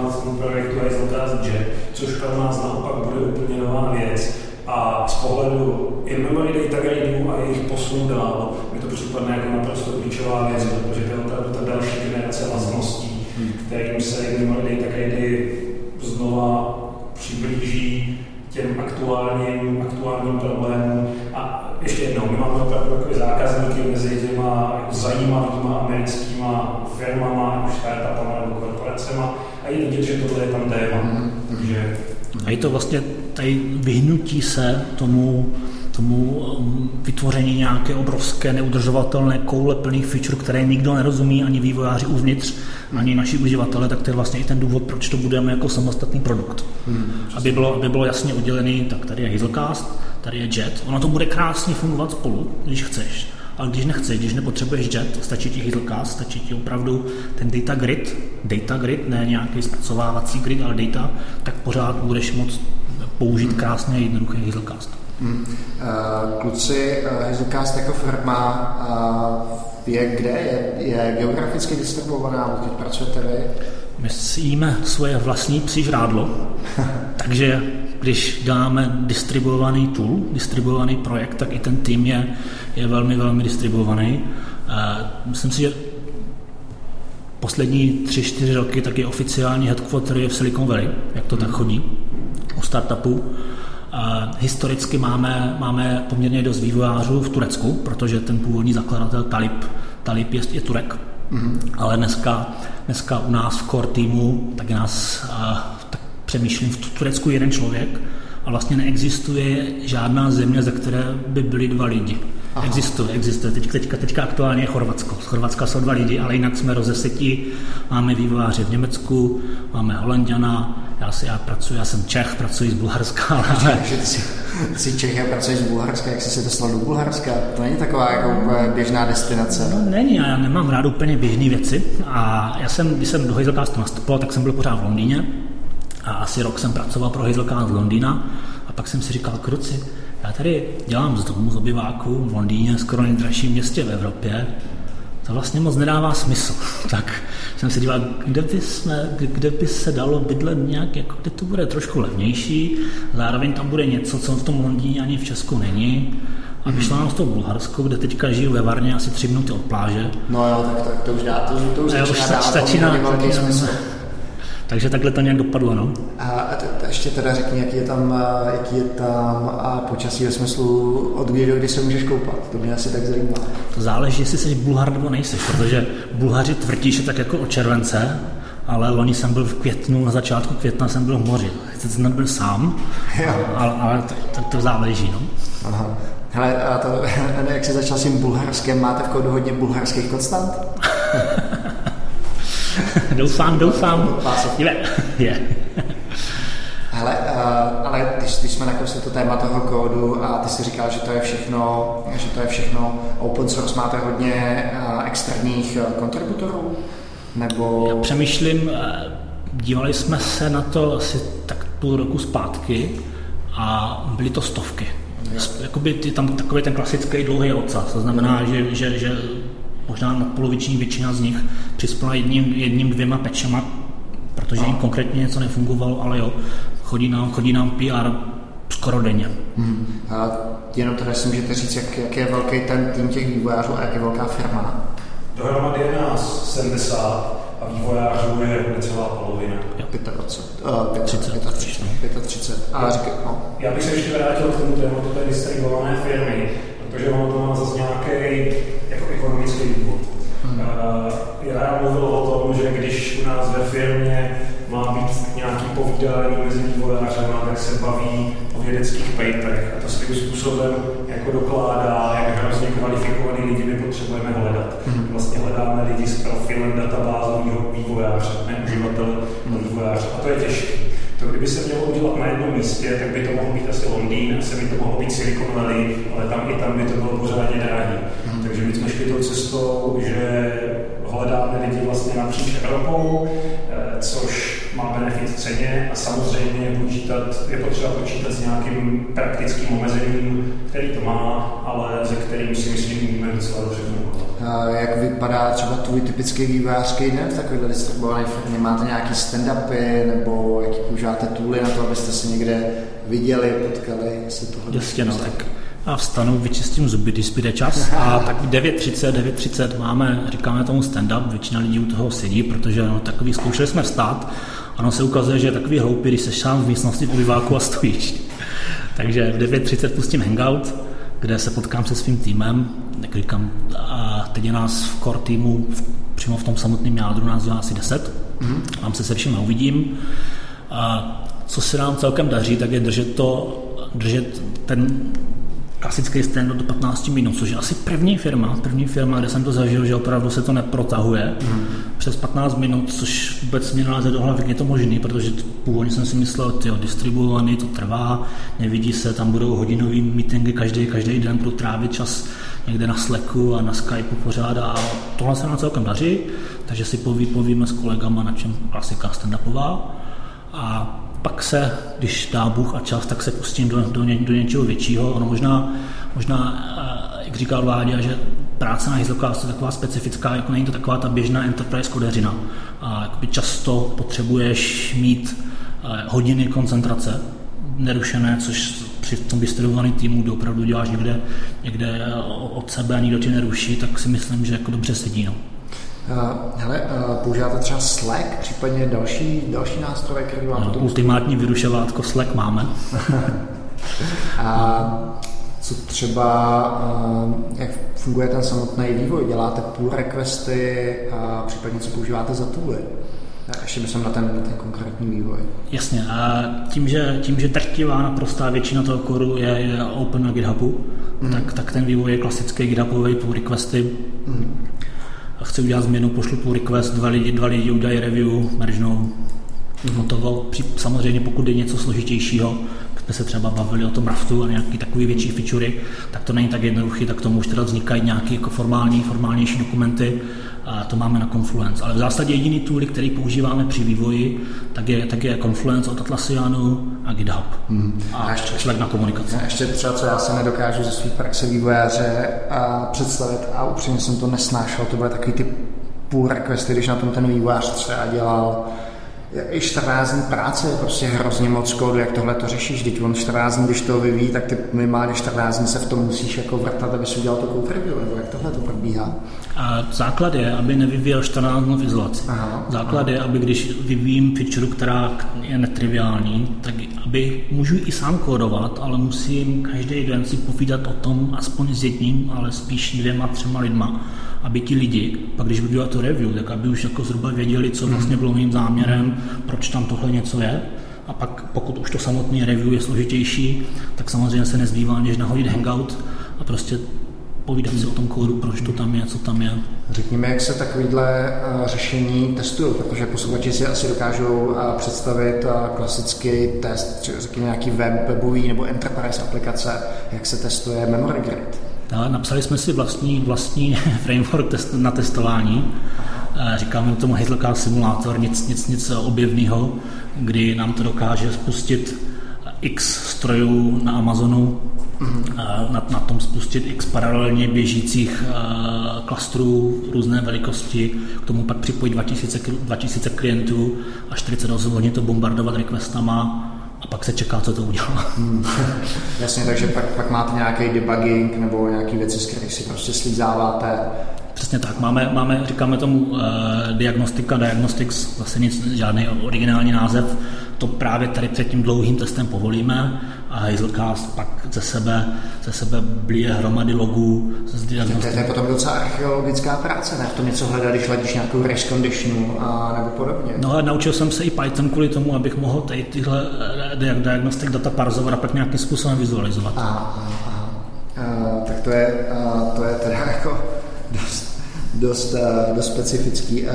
věnovat tomu projektu Hazelcast Jet, což pro nás naopak bude úplně nová věc. A z pohledu in-memory data gradů a jejich posun dál mi to připadne jako naprosto klíčová věc, protože to je opravdu ta další generace vlastností, kterým se in-memory data grady znova přiblíží těm aktuálním, aktuálním problémům. A ještě jednou, my máme opravdu takové zákazníky mezi těma jako zajímavýma americkýma firmama, už startupama nebo korporacema a je vidět, že tohle je tam téma. Mm-hmm. Že... A je to vlastně tady vyhnutí se tomu tomu um, vytvoření nějaké obrovské neudržovatelné koule plných feature, které nikdo nerozumí, ani vývojáři uvnitř, ani naši uživatelé, tak to je vlastně i ten důvod, proč to budeme jako samostatný produkt. Hmm, aby, bylo, aby bylo jasně oddělený, tak tady je Hazelcast, tady je Jet. Ono to bude krásně fungovat spolu, když chceš. Ale když nechceš, když nepotřebuješ jet, stačí ti Hazelcast, stačí ti opravdu ten data grid, data grid, ne nějaký zpracovávací grid, ale data, tak pořád budeš moct použít krásně jednoduchý Hazelcast. Hmm. Uh, kluci, uh, Hazelcast jako firma uh, je kde? Je, je geograficky distribuovaná, teď pracujete vy? My jíme svoje vlastní psí žrádlo, *laughs* takže když děláme distribuovaný tool, distribuovaný projekt, tak i ten tým je, je velmi, velmi distribuovaný. Myslím si, že poslední tři, čtyři roky tak je oficiální headquarter je v Silicon Valley, jak to tak chodí u startupů. A historicky máme, máme poměrně dost vývojářů v Turecku, protože ten původní zakladatel Talib, Talib je, je Turek. Mm-hmm. Ale dneska, dneska u nás v core týmu, tak nás tak přemýšlím v Turecku jeden člověk a vlastně neexistuje žádná země, ze které by byli dva lidi. Aha. Existuje, existuje. Teď, teďka, teďka aktuálně je Chorvatsko. Z Chorvatska jsou dva lidi, ale jinak jsme rozesetí. Máme vývojáře v Německu, máme Holanděna, já, si, já pracuji, já jsem Čech, pracuji z Bulharska. Ale... Že ty jsi, jsi Čech a pracuješ z Bulharska, jak jsi se dostal do Bulharska? To není taková jako běžná destinace. No není, já nemám rád úplně běžné věci. A já jsem, když jsem do Hazelcastu nastupoval, tak jsem byl pořád v Londýně. A asi rok jsem pracoval pro Hazelcast z Londýna. A pak jsem si říkal, kruci, já tady dělám z domu, z obyváku v Londýně, skoro nejdražším městě v Evropě. To vlastně moc nedává smysl. *laughs* tak jsem se díval, kde by, jsme, kde by se dalo bydlet nějak, jako kde to bude trošku levnější, zároveň tam bude něco, co v tom Londýně ani v Česku není. A vyšla nám z toho Bulharsko, kde teďka žiju ve Varně asi tři minuty od pláže. No jo, tak, tak to už dá, to, to už začíná dávat začíná, velký smysl. Takže takhle to nějak dopadlo, no. A, ještě teda řekni, jaký je tam, jaký je tam a počasí ve smyslu od kdy do kdy se můžeš koupat. To mě asi tak zajímá. To záleží, jestli jsi Bulhar nebo nejseš, protože Bulhaři tvrdí, že tak jako od července, ale loni jsem byl v květnu, na začátku května jsem byl v moři. Teď jsem nebyl sám, ale, ale to, to, to záleží, no. Aha. Hele, a to, *laughs* jak jsi začal s tím bulharskem, máte v kódu hodně bulharských konstant? *laughs* doufám, doufám. Je. *laughs* je. Hele, uh, ale když, když jsme nakousli to téma toho kódu a ty si říkal, že to je všechno, že to je všechno open source, máte hodně uh, externích uh, kontributorů? Nebo... Já přemýšlím, dívali jsme se na to asi tak půl roku zpátky a byly to stovky. Jakoby ty, tam takový ten klasický dlouhý ocas, to znamená, že, že, že možná nadpoloviční většina z nich přispěla jedním, jedním dvěma pečema, protože jim konkrétně něco nefungovalo, ale jo, chodí nám, chodí nám PR skoro denně. Hmm. A jenom teda si můžete říct, jak, jak je velký ten tým těch vývojářů a jak je velká firma? Dohromady je nás 70 a vývojářů je necelá polovina. 25, 30, 35, 30. A říkaj, no. Já bych se ještě vrátil k tomu tématu té distribuované firmy, protože ono to má zase nějaký ekonomický důvod. Hmm. Já mluvil o tom, že když u nás ve firmě má být nějaký povídání mezi vývojářem, tak se baví o vědeckých paperech a to svým způsobem jako dokládá, jak hrozně kvalifikovaný lidi my potřebujeme hledat. Mm. Vlastně hledáme lidi s profilem databázového vývojáře, ne uživatele mm. vývojáře. A to je těžké. To kdyby se mělo udělat na jednom místě, tak by to mohlo být asi Londýn, asi by to mohlo být Silicon Valley, ale tam i tam by to bylo pořádně drahé. Takže my jsme šli tou cestou, že hledáme lidi vlastně napříč Evropou, eh, což má benefit v ceně a samozřejmě je, počítat, je potřeba počítat s nějakým praktickým omezením, který to má, ale ze kterým si myslím, můžeme docela dobře Jak vypadá třeba tvůj typický vývářský den v takovéhle distribuované firmě? Máte nějaký stand-upy nebo jaký používáte tooly na to, abyste se někde viděli, potkali, jestli tohle... Jasně, no, tak a vstanu, vyčistím zuby, když zbyde čas. A tak 9.30, 9.30 máme, říkáme tomu stand-up, většina lidí u toho sedí, protože no, takový zkoušeli jsme vstát. Ano, se ukazuje, že je takový hloupý, když se sám v místnosti v uliváku a stojíš. *laughs* Takže v 9.30 pustím hangout, kde se potkám se svým týmem. Jak říkám, a teď je nás v core týmu přímo v tom samotném jádru, nás je asi 10. Mm-hmm. Tam se se všem uvidím. A co se nám celkem daří, tak je držet to, držet ten klasický stand do 15 minut, což je asi první firma, první firma, kde jsem to zažil, že opravdu se to neprotahuje mm. přes 15 minut, což vůbec mě naleze do hlavy, je to možný, protože původně jsem si myslel, že distribuovaný, to trvá, nevidí se, tam budou hodinový meetingy každý, každý den, budu trávit čas někde na Slacku a na Skypeu pořád a tohle se nám celkem daří, takže si poví, povíme s kolegama, na čem klasika stand-upová a pak se, když dá Bůh a čas, tak se pustím do, do, ně, do něčeho většího. Ono možná, možná eh, jak říkal Vládě, že práce na Hazelcast je taková specifická, jako není to taková ta běžná enterprise kodeřina. A často potřebuješ mít eh, hodiny koncentrace nerušené, což při tom distribuovaném týmu, kdy opravdu děláš někde, někde od sebe a nikdo tě neruší, tak si myslím, že jako dobře sedí. No. Uh, hele, uh, používáte třeba Slack, případně další, další nástroje, které vám no, Ultimátní vyrušovátko Slack máme. *laughs* A co třeba, uh, jak funguje ten samotný vývoj? Děláte pull requesty a případně co používáte za tooly? Ještě bych na ten, na ten konkrétní vývoj. Jasně, a tím, že, tím, že drtivá naprostá většina toho koru je, je open na GitHubu, mm. tak, tak ten vývoj je klasický GitHubový pull requesty. Mm chci udělat změnu, pošlu pull request, dva lidi, dva lidi udělají review, meržnou, hotovo. Samozřejmě pokud je něco složitějšího, jsme se třeba bavili o tom raftu a nějaký takový větší featurey, tak to není tak jednoduchý, tak tomu už teda vznikají nějaké jako formální, formálnější dokumenty a to máme na Confluence. Ale v zásadě jediný tool, který používáme při vývoji, tak je, tak je Confluence od Atlassianu a GitHub. Hmm. A, a ještě, Slack na komunikaci. A ještě třeba, co já se nedokážu ze své praxe vývojáře a představit a upřímně jsem to nesnášel, to byly takový ty pull requesty, když na tom ten vývojář třeba dělal i 14 dní práce je prostě hrozně moc kódu, jak tohle to řešíš. Teď on 14 dní, když to vyvíjí, tak ty minimálně 14 dní se v tom musíš jako vrtat, aby si udělal to code review, nebo jak tohle to probíhá. A základ je, aby nevyvíjel 14 dní v izolaci. Aha, základ aha. je, aby když vyvíjím feature, která je netriviální, tak aby můžu i sám kódovat, ale musím každý den si povídat o tom aspoň s jedním, ale spíš dvěma, třema lidma aby ti lidi, pak když budu dělat to review, tak aby už jako zhruba věděli, co vlastně bylo mým záměrem, proč tam tohle něco je. A pak pokud už to samotný review je složitější, tak samozřejmě se nezbývá, než nahodit hangout a prostě povídat si o tom kódu, proč to tam je, co tam je. Řekněme, jak se takovýhle eh, řešení testují, protože posluchači si asi dokážou eh, představit eh, klasický test, řekněme nějaký web, webový nebo enterprise aplikace, jak se testuje memory grid. Napsali jsme si vlastní, vlastní *laughs* framework test, na testování. Říkáme tomu Hazelcast simulátor, nic, nic, nic objevného, kdy nám to dokáže spustit x strojů na Amazonu, mm-hmm. na, na tom spustit x paralelně běžících uh, klastrů různé velikosti, k tomu pak připojit 2000, 2000 klientů a 48 hodin to bombardovat requestama a pak se čeká, co to udělá. Hmm. *laughs* Jasně, takže pak, pak máte nějaký debugging nebo nějaké věci, z kterých si prostě slízáváte Přesně tak. Máme, máme říkáme tomu uh, diagnostika, diagnostics, zase nic, žádný originální název. To právě tady před tím dlouhým testem povolíme a Hazelcast pak ze sebe, ze sebe blíje hromady logů z diagnostiky. To je potom docela archeologická práce, ne? V tom něco hledat, když ladíš nějakou race conditionu a nebo podobně. No a naučil jsem se i Python kvůli tomu, abych mohl tady tyhle eh, diagnostik data parzovat a pak nějakým způsobem vizualizovat. Aha, aha. Uh, tak to je, uh, to je teda *laughs* jako dost dost, uh, dost specifický. Uh,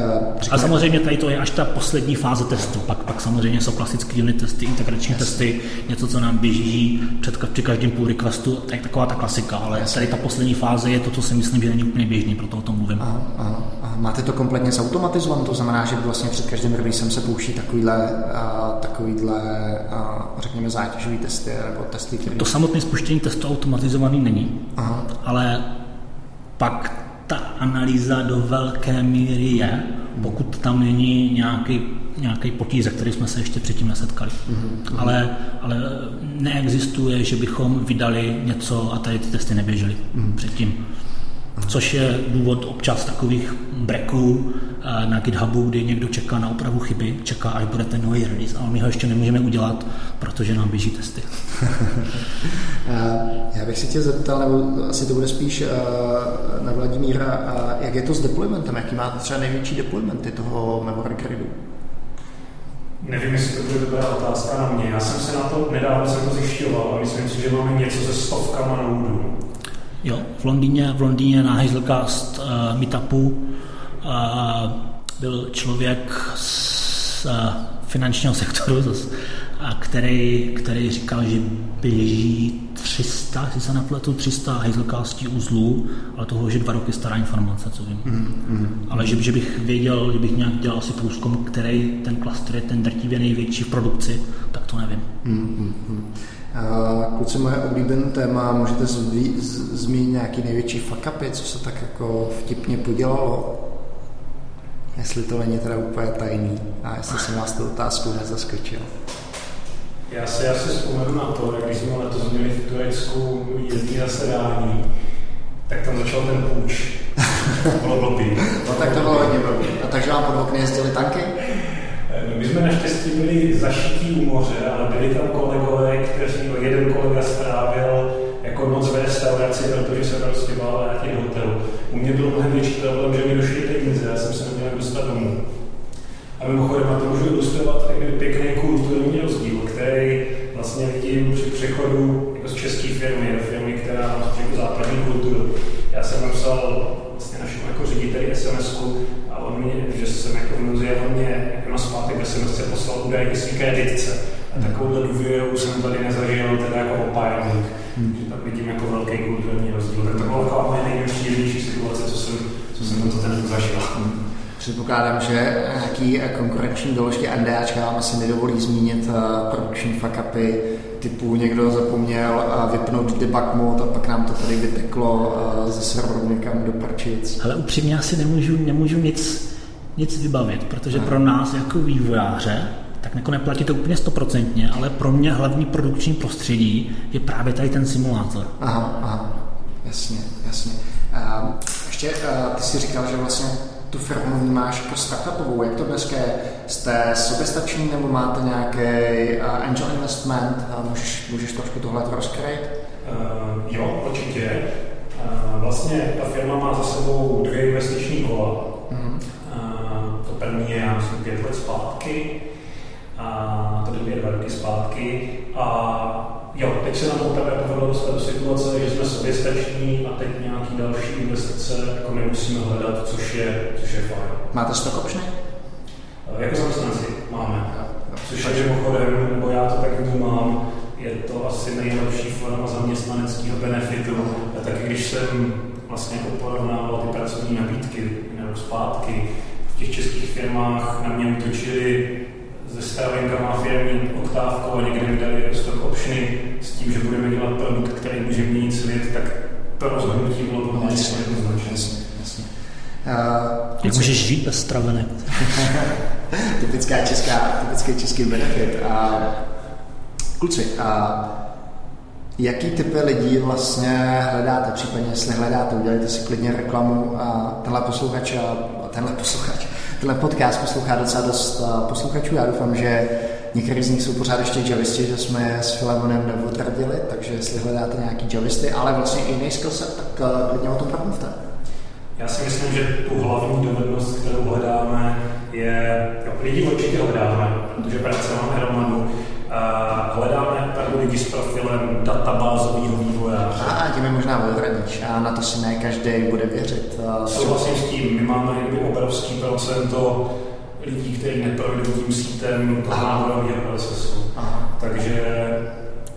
a samozřejmě tady to je až ta poslední fáze testu. Pak, pak samozřejmě jsou klasické unit testy, integrační yes. testy, něco, co nám běží před, při každém pull requestu, je taková ta klasika, ale yes. tady ta poslední fáze je to, co si myslím, že není úplně běžný, proto o tom mluvím. Aha, aha, aha. Máte to kompletně zautomatizované, to znamená, že vlastně před každým releasem se pouští takovýhle, uh, takovýhle uh, řekněme, zátěžový testy nebo testy, které... To samotné spuštění testu automatizovaný není, aha. ale pak ta analýza do velké míry je, pokud tam není nějaký, nějaký potíž, který jsme se ještě předtím nesetkali. Mm-hmm. Ale, ale neexistuje, že bychom vydali něco a tady ty testy neběžely mm-hmm. předtím. Což je důvod občas takových breaků eh, na GitHubu, kdy někdo čeká na opravu chyby, čeká, až bude ten nový release, ale my ho ještě nemůžeme udělat, protože nám běží testy. *laughs* Já bych si tě zeptal, nebo asi to bude spíš eh, na Vladimíra, jak je to s deploymentem, jaký máte třeba největší deploymenty toho memory gridu? Nevím, jestli to bude dobrá otázka na mě. Já jsem se na to nedávno jsem to zjišťoval a myslím si, že máme něco se stovkama nodů. Jo, v Londýně, v Londýně na Hazelcast uh, meetupu uh, byl člověk z uh, finančního sektoru, zase, a který, který říkal, že běží 300, jestli se nepletu, 300 Hazelcastí uzlů, ale toho je dva roky stará informace, co vím. Mm-hmm. Ale že, že, bych věděl, že bych nějak dělal si průzkum, který ten klaster je ten drtivě největší v produkci, tak to nevím. Mm-hmm. Kluci, moje oblíbené téma, můžete zmínit nějaký největší fuck co se tak jako vtipně podělalo? Jestli to není teda úplně tajný a jestli jsem vás tu otázku nezaskočil. Já si asi vzpomenu na to, jak když jsme letos měli v Turecku jízdní zasedání, tak tam začal ten půjč. bylo blbý. *laughs* no tak to bylo hodně blbý. A takže vám pod okny jezdili tanky? My jsme naštěstí byli zašití u moře, ale byli tam kolegové, kteří, jeden kolega strávil jako noc ve restauraci, protože se prostě bál vrátit do hotelu. U mě byl mnohem větší problém, že mi došly peníze, já jsem se neměl dostat domů. A mimochodem, a to můžu ilustrovat pěkný kulturní rozdíl, který vlastně vidím při přechodu jako z české firmy do firmy, která má jako západní kulturu. Já jsem napsal vlastně našemu jako řediteli sms a on mě, že jsem jako v nouzi, on mě zpátek SMS poslal údaj ke svý kreditce. A takovouhle důvěru jsem tady nezažil teda jako opájaník. Hmm. Že tam vidím jako velký kulturní rozdíl. Tak to byla taková moje nejnepříjemnější situace, co jsem, co jsem tento ten zažil. Hmm. Předpokládám, že nějaký konkurenční doložky NDAčka vám asi nedovolí zmínit eh, produkční fuck-upy typu někdo zapomněl eh, vypnout debug mode a pak nám to tady vyteklo eh, ze serveru někam do prčic. Ale upřímně asi nemůžu, nemůžu nic, nic vybavit, protože pro nás jako vývojáře tak jako neplatí to úplně stoprocentně, ale pro mě hlavní produkční prostředí je právě tady ten simulátor. Aha, aha, jasně, jasně. Uh, ještě uh, ty si říkal, že vlastně tu firmu vnímáš jako startupovou? Jak to dneska je? Jste soběstační nebo máte nějaký uh, angel investment? Uh, můžeš, můžeš trošku tohle rozkryt? Uh, jo, určitě. Uh, vlastně ta firma má za sebou dvě investiční kola. První je, já myslím, pět let zpátky a to druhé dva roky zpátky. A Jo, teď se nám poprvé povedlo dostat do situace, že jsme sobě stační a teď nějaký další investice jako nemusíme hledat, což je, což je fajn. Máte stock optiony? Eh, jako zaměstnanci máme. Což je mimochodem, nebo já to tak vnímám, je to asi nejlepší forma zaměstnaneckého benefitu. A taky když jsem vlastně jako porovnával ty pracovní nabídky nebo zpátky, v těch českých firmách na mě útočili se stravenkama firmní oktávkou a někde mi dali stock optiony s tím, že budeme dělat produkt, který může měnit svět, tak to rozhodnutí bylo poměrně jednoznačné. Uh, Jak můžeš žít bez stravenek? *laughs* typická česká, typický český benefit. Uh, kluci, uh, Jaký typy lidí vlastně hledáte, případně jestli hledáte, udělejte si klidně reklamu a tenhle posluchač, a tenhle posluchač, tenhle podcast poslouchá docela dost posluchačů. Já doufám, že některý z nich jsou pořád ještě javisti, že jsme je s Filemonem neodradili, takže jestli hledáte nějaký javisty, ale vlastně i jiný skillset, tak klidně o tom promluvte. Já si myslím, že tu hlavní dovednost, kterou hledáme, je, jo, lidi určitě hledáme, protože práce máme hromadu, hledáme lidi s profilem databázového vývojáře. A tím je možná odradíč a na to si ne každý bude věřit. Souhlasím s tím, my máme obrovský procento lidí, kteří neprojdou tím sítem náborového procesu. Takže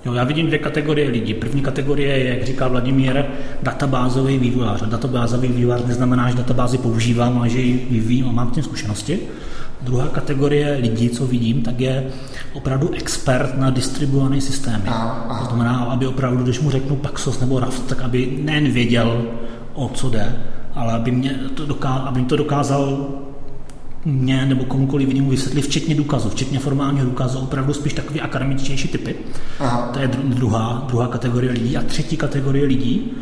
Jo, já vidím dvě kategorie lidí. První kategorie je, jak říká Vladimír, databázový vývojář. Databázový vývojář neznamená, že databázi používám, ale že ji vyvíjím a mám tím zkušenosti. Druhá kategorie lidí, co vidím, tak je opravdu expert na distribuované systémy. Aha. To znamená, aby opravdu, když mu řeknu Paxos nebo Raft, tak aby nejen věděl, o co jde, ale aby, mě to dokázal, aby to dokázal mě nebo komukoliv jinému vysvětlit, včetně důkazů, včetně formálního důkazu, opravdu spíš takový akademičtější typy. Aha. To je druhá, druhá kategorie lidí. A třetí kategorie lidí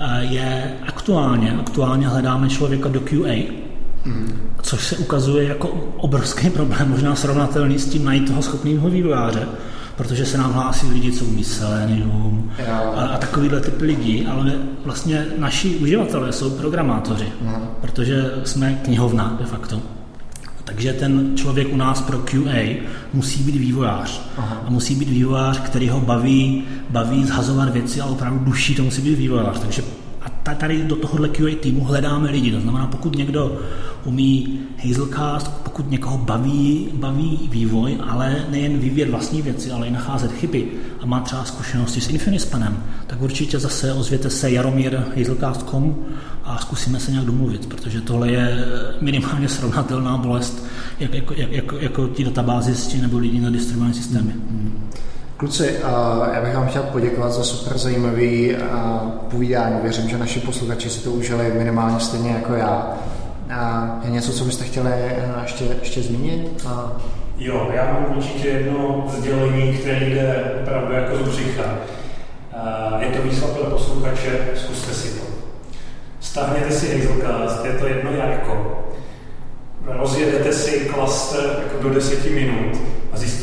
eh, je aktuálně, aktuálně hledáme člověka do QA, hmm. což se ukazuje jako obrovský problém, možná srovnatelný s tím najít toho schopného vývojáře, protože se nám hlásí lidi, co umí Selenium a, a takovýhle typy lidí, ale vlastně naši uživatelé jsou programátoři, hmm. protože jsme knihovna de facto. Takže ten člověk u nás pro QA musí být vývojář. Aha. A musí být vývojář, který ho baví, baví zhazovat věci a opravdu duší to musí být vývojář. Takže a tady do tohohle QA týmu hledáme lidi. To znamená, pokud někdo umí Hazelcast, pokud někoho baví, baví vývoj, ale nejen vyvíjet vlastní věci, ale i nacházet chyby a má třeba zkušenosti s Infinispanem, tak určitě zase ozvěte se Jaromír Hazelcast.com a zkusíme se nějak domluvit, protože tohle je minimálně srovnatelná bolest jak, jako, jak, jako, jako ti databázisti nebo lidi na distribuované systémy. Kluci, já bych vám chtěl poděkovat za super zajímavý povídání. Věřím, že naši posluchači si to užili minimálně stejně jako já. Je něco, co byste chtěli ještě, ještě zmínit? Jo, já mám určitě jedno sdělení, které jde opravdu jako do břicha. Je to výzva pro posluchače, zkuste si to. Stáhněte si Hazelcast, je to jedno jako. Rozjedete si klaster jako do deseti minut a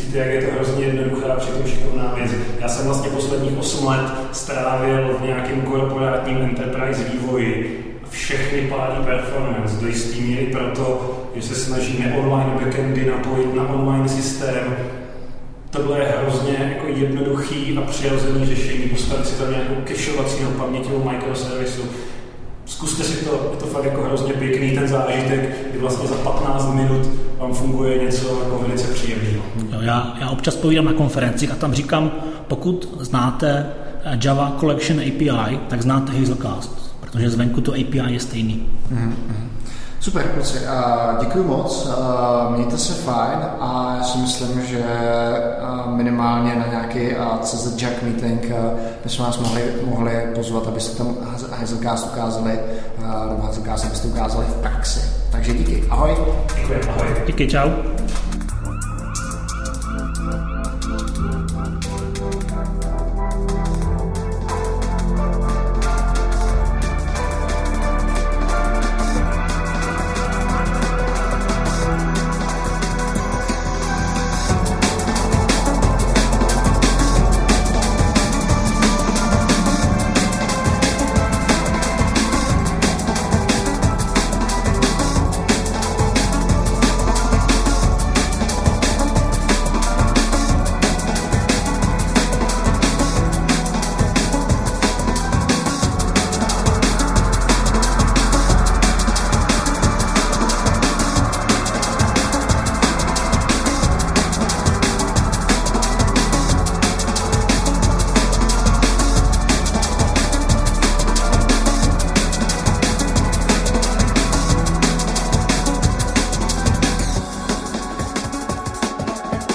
zjistíte, jak je to hrozně jednoduchá a přitom šikovná věc. Já jsem vlastně posledních 8 let strávil v nějakém korporátním enterprise vývoji všechny pádí performance do jistý míry proto, že se snažíme online backendy napojit na online systém. Tohle je hrozně jako jednoduchý a přirozený řešení, postavit si tam nějakou cacheovacího paměťovou microservisu, zkuste si to, je to fakt jako hrozně pěkný ten zážitek, kdy vlastně za 15 minut vám funguje něco jako velice příjemného. Jo, já, já občas povídám na konferencích a tam říkám, pokud znáte eh, Java Collection API, tak znáte Hazelcast, protože zvenku to API je stejný. Mm-hmm. Super, kluci, děkuji moc, mějte se fajn a já si myslím, že minimálně na nějaký CZ Jack meeting bychom vás mohli, mohli pozvat, abyste tam Hazelcast ukázali, nebo Hazelcast abyste ukázali v praxi. Takže díky, ahoj. Děkuji, ahoj. Díky, čau.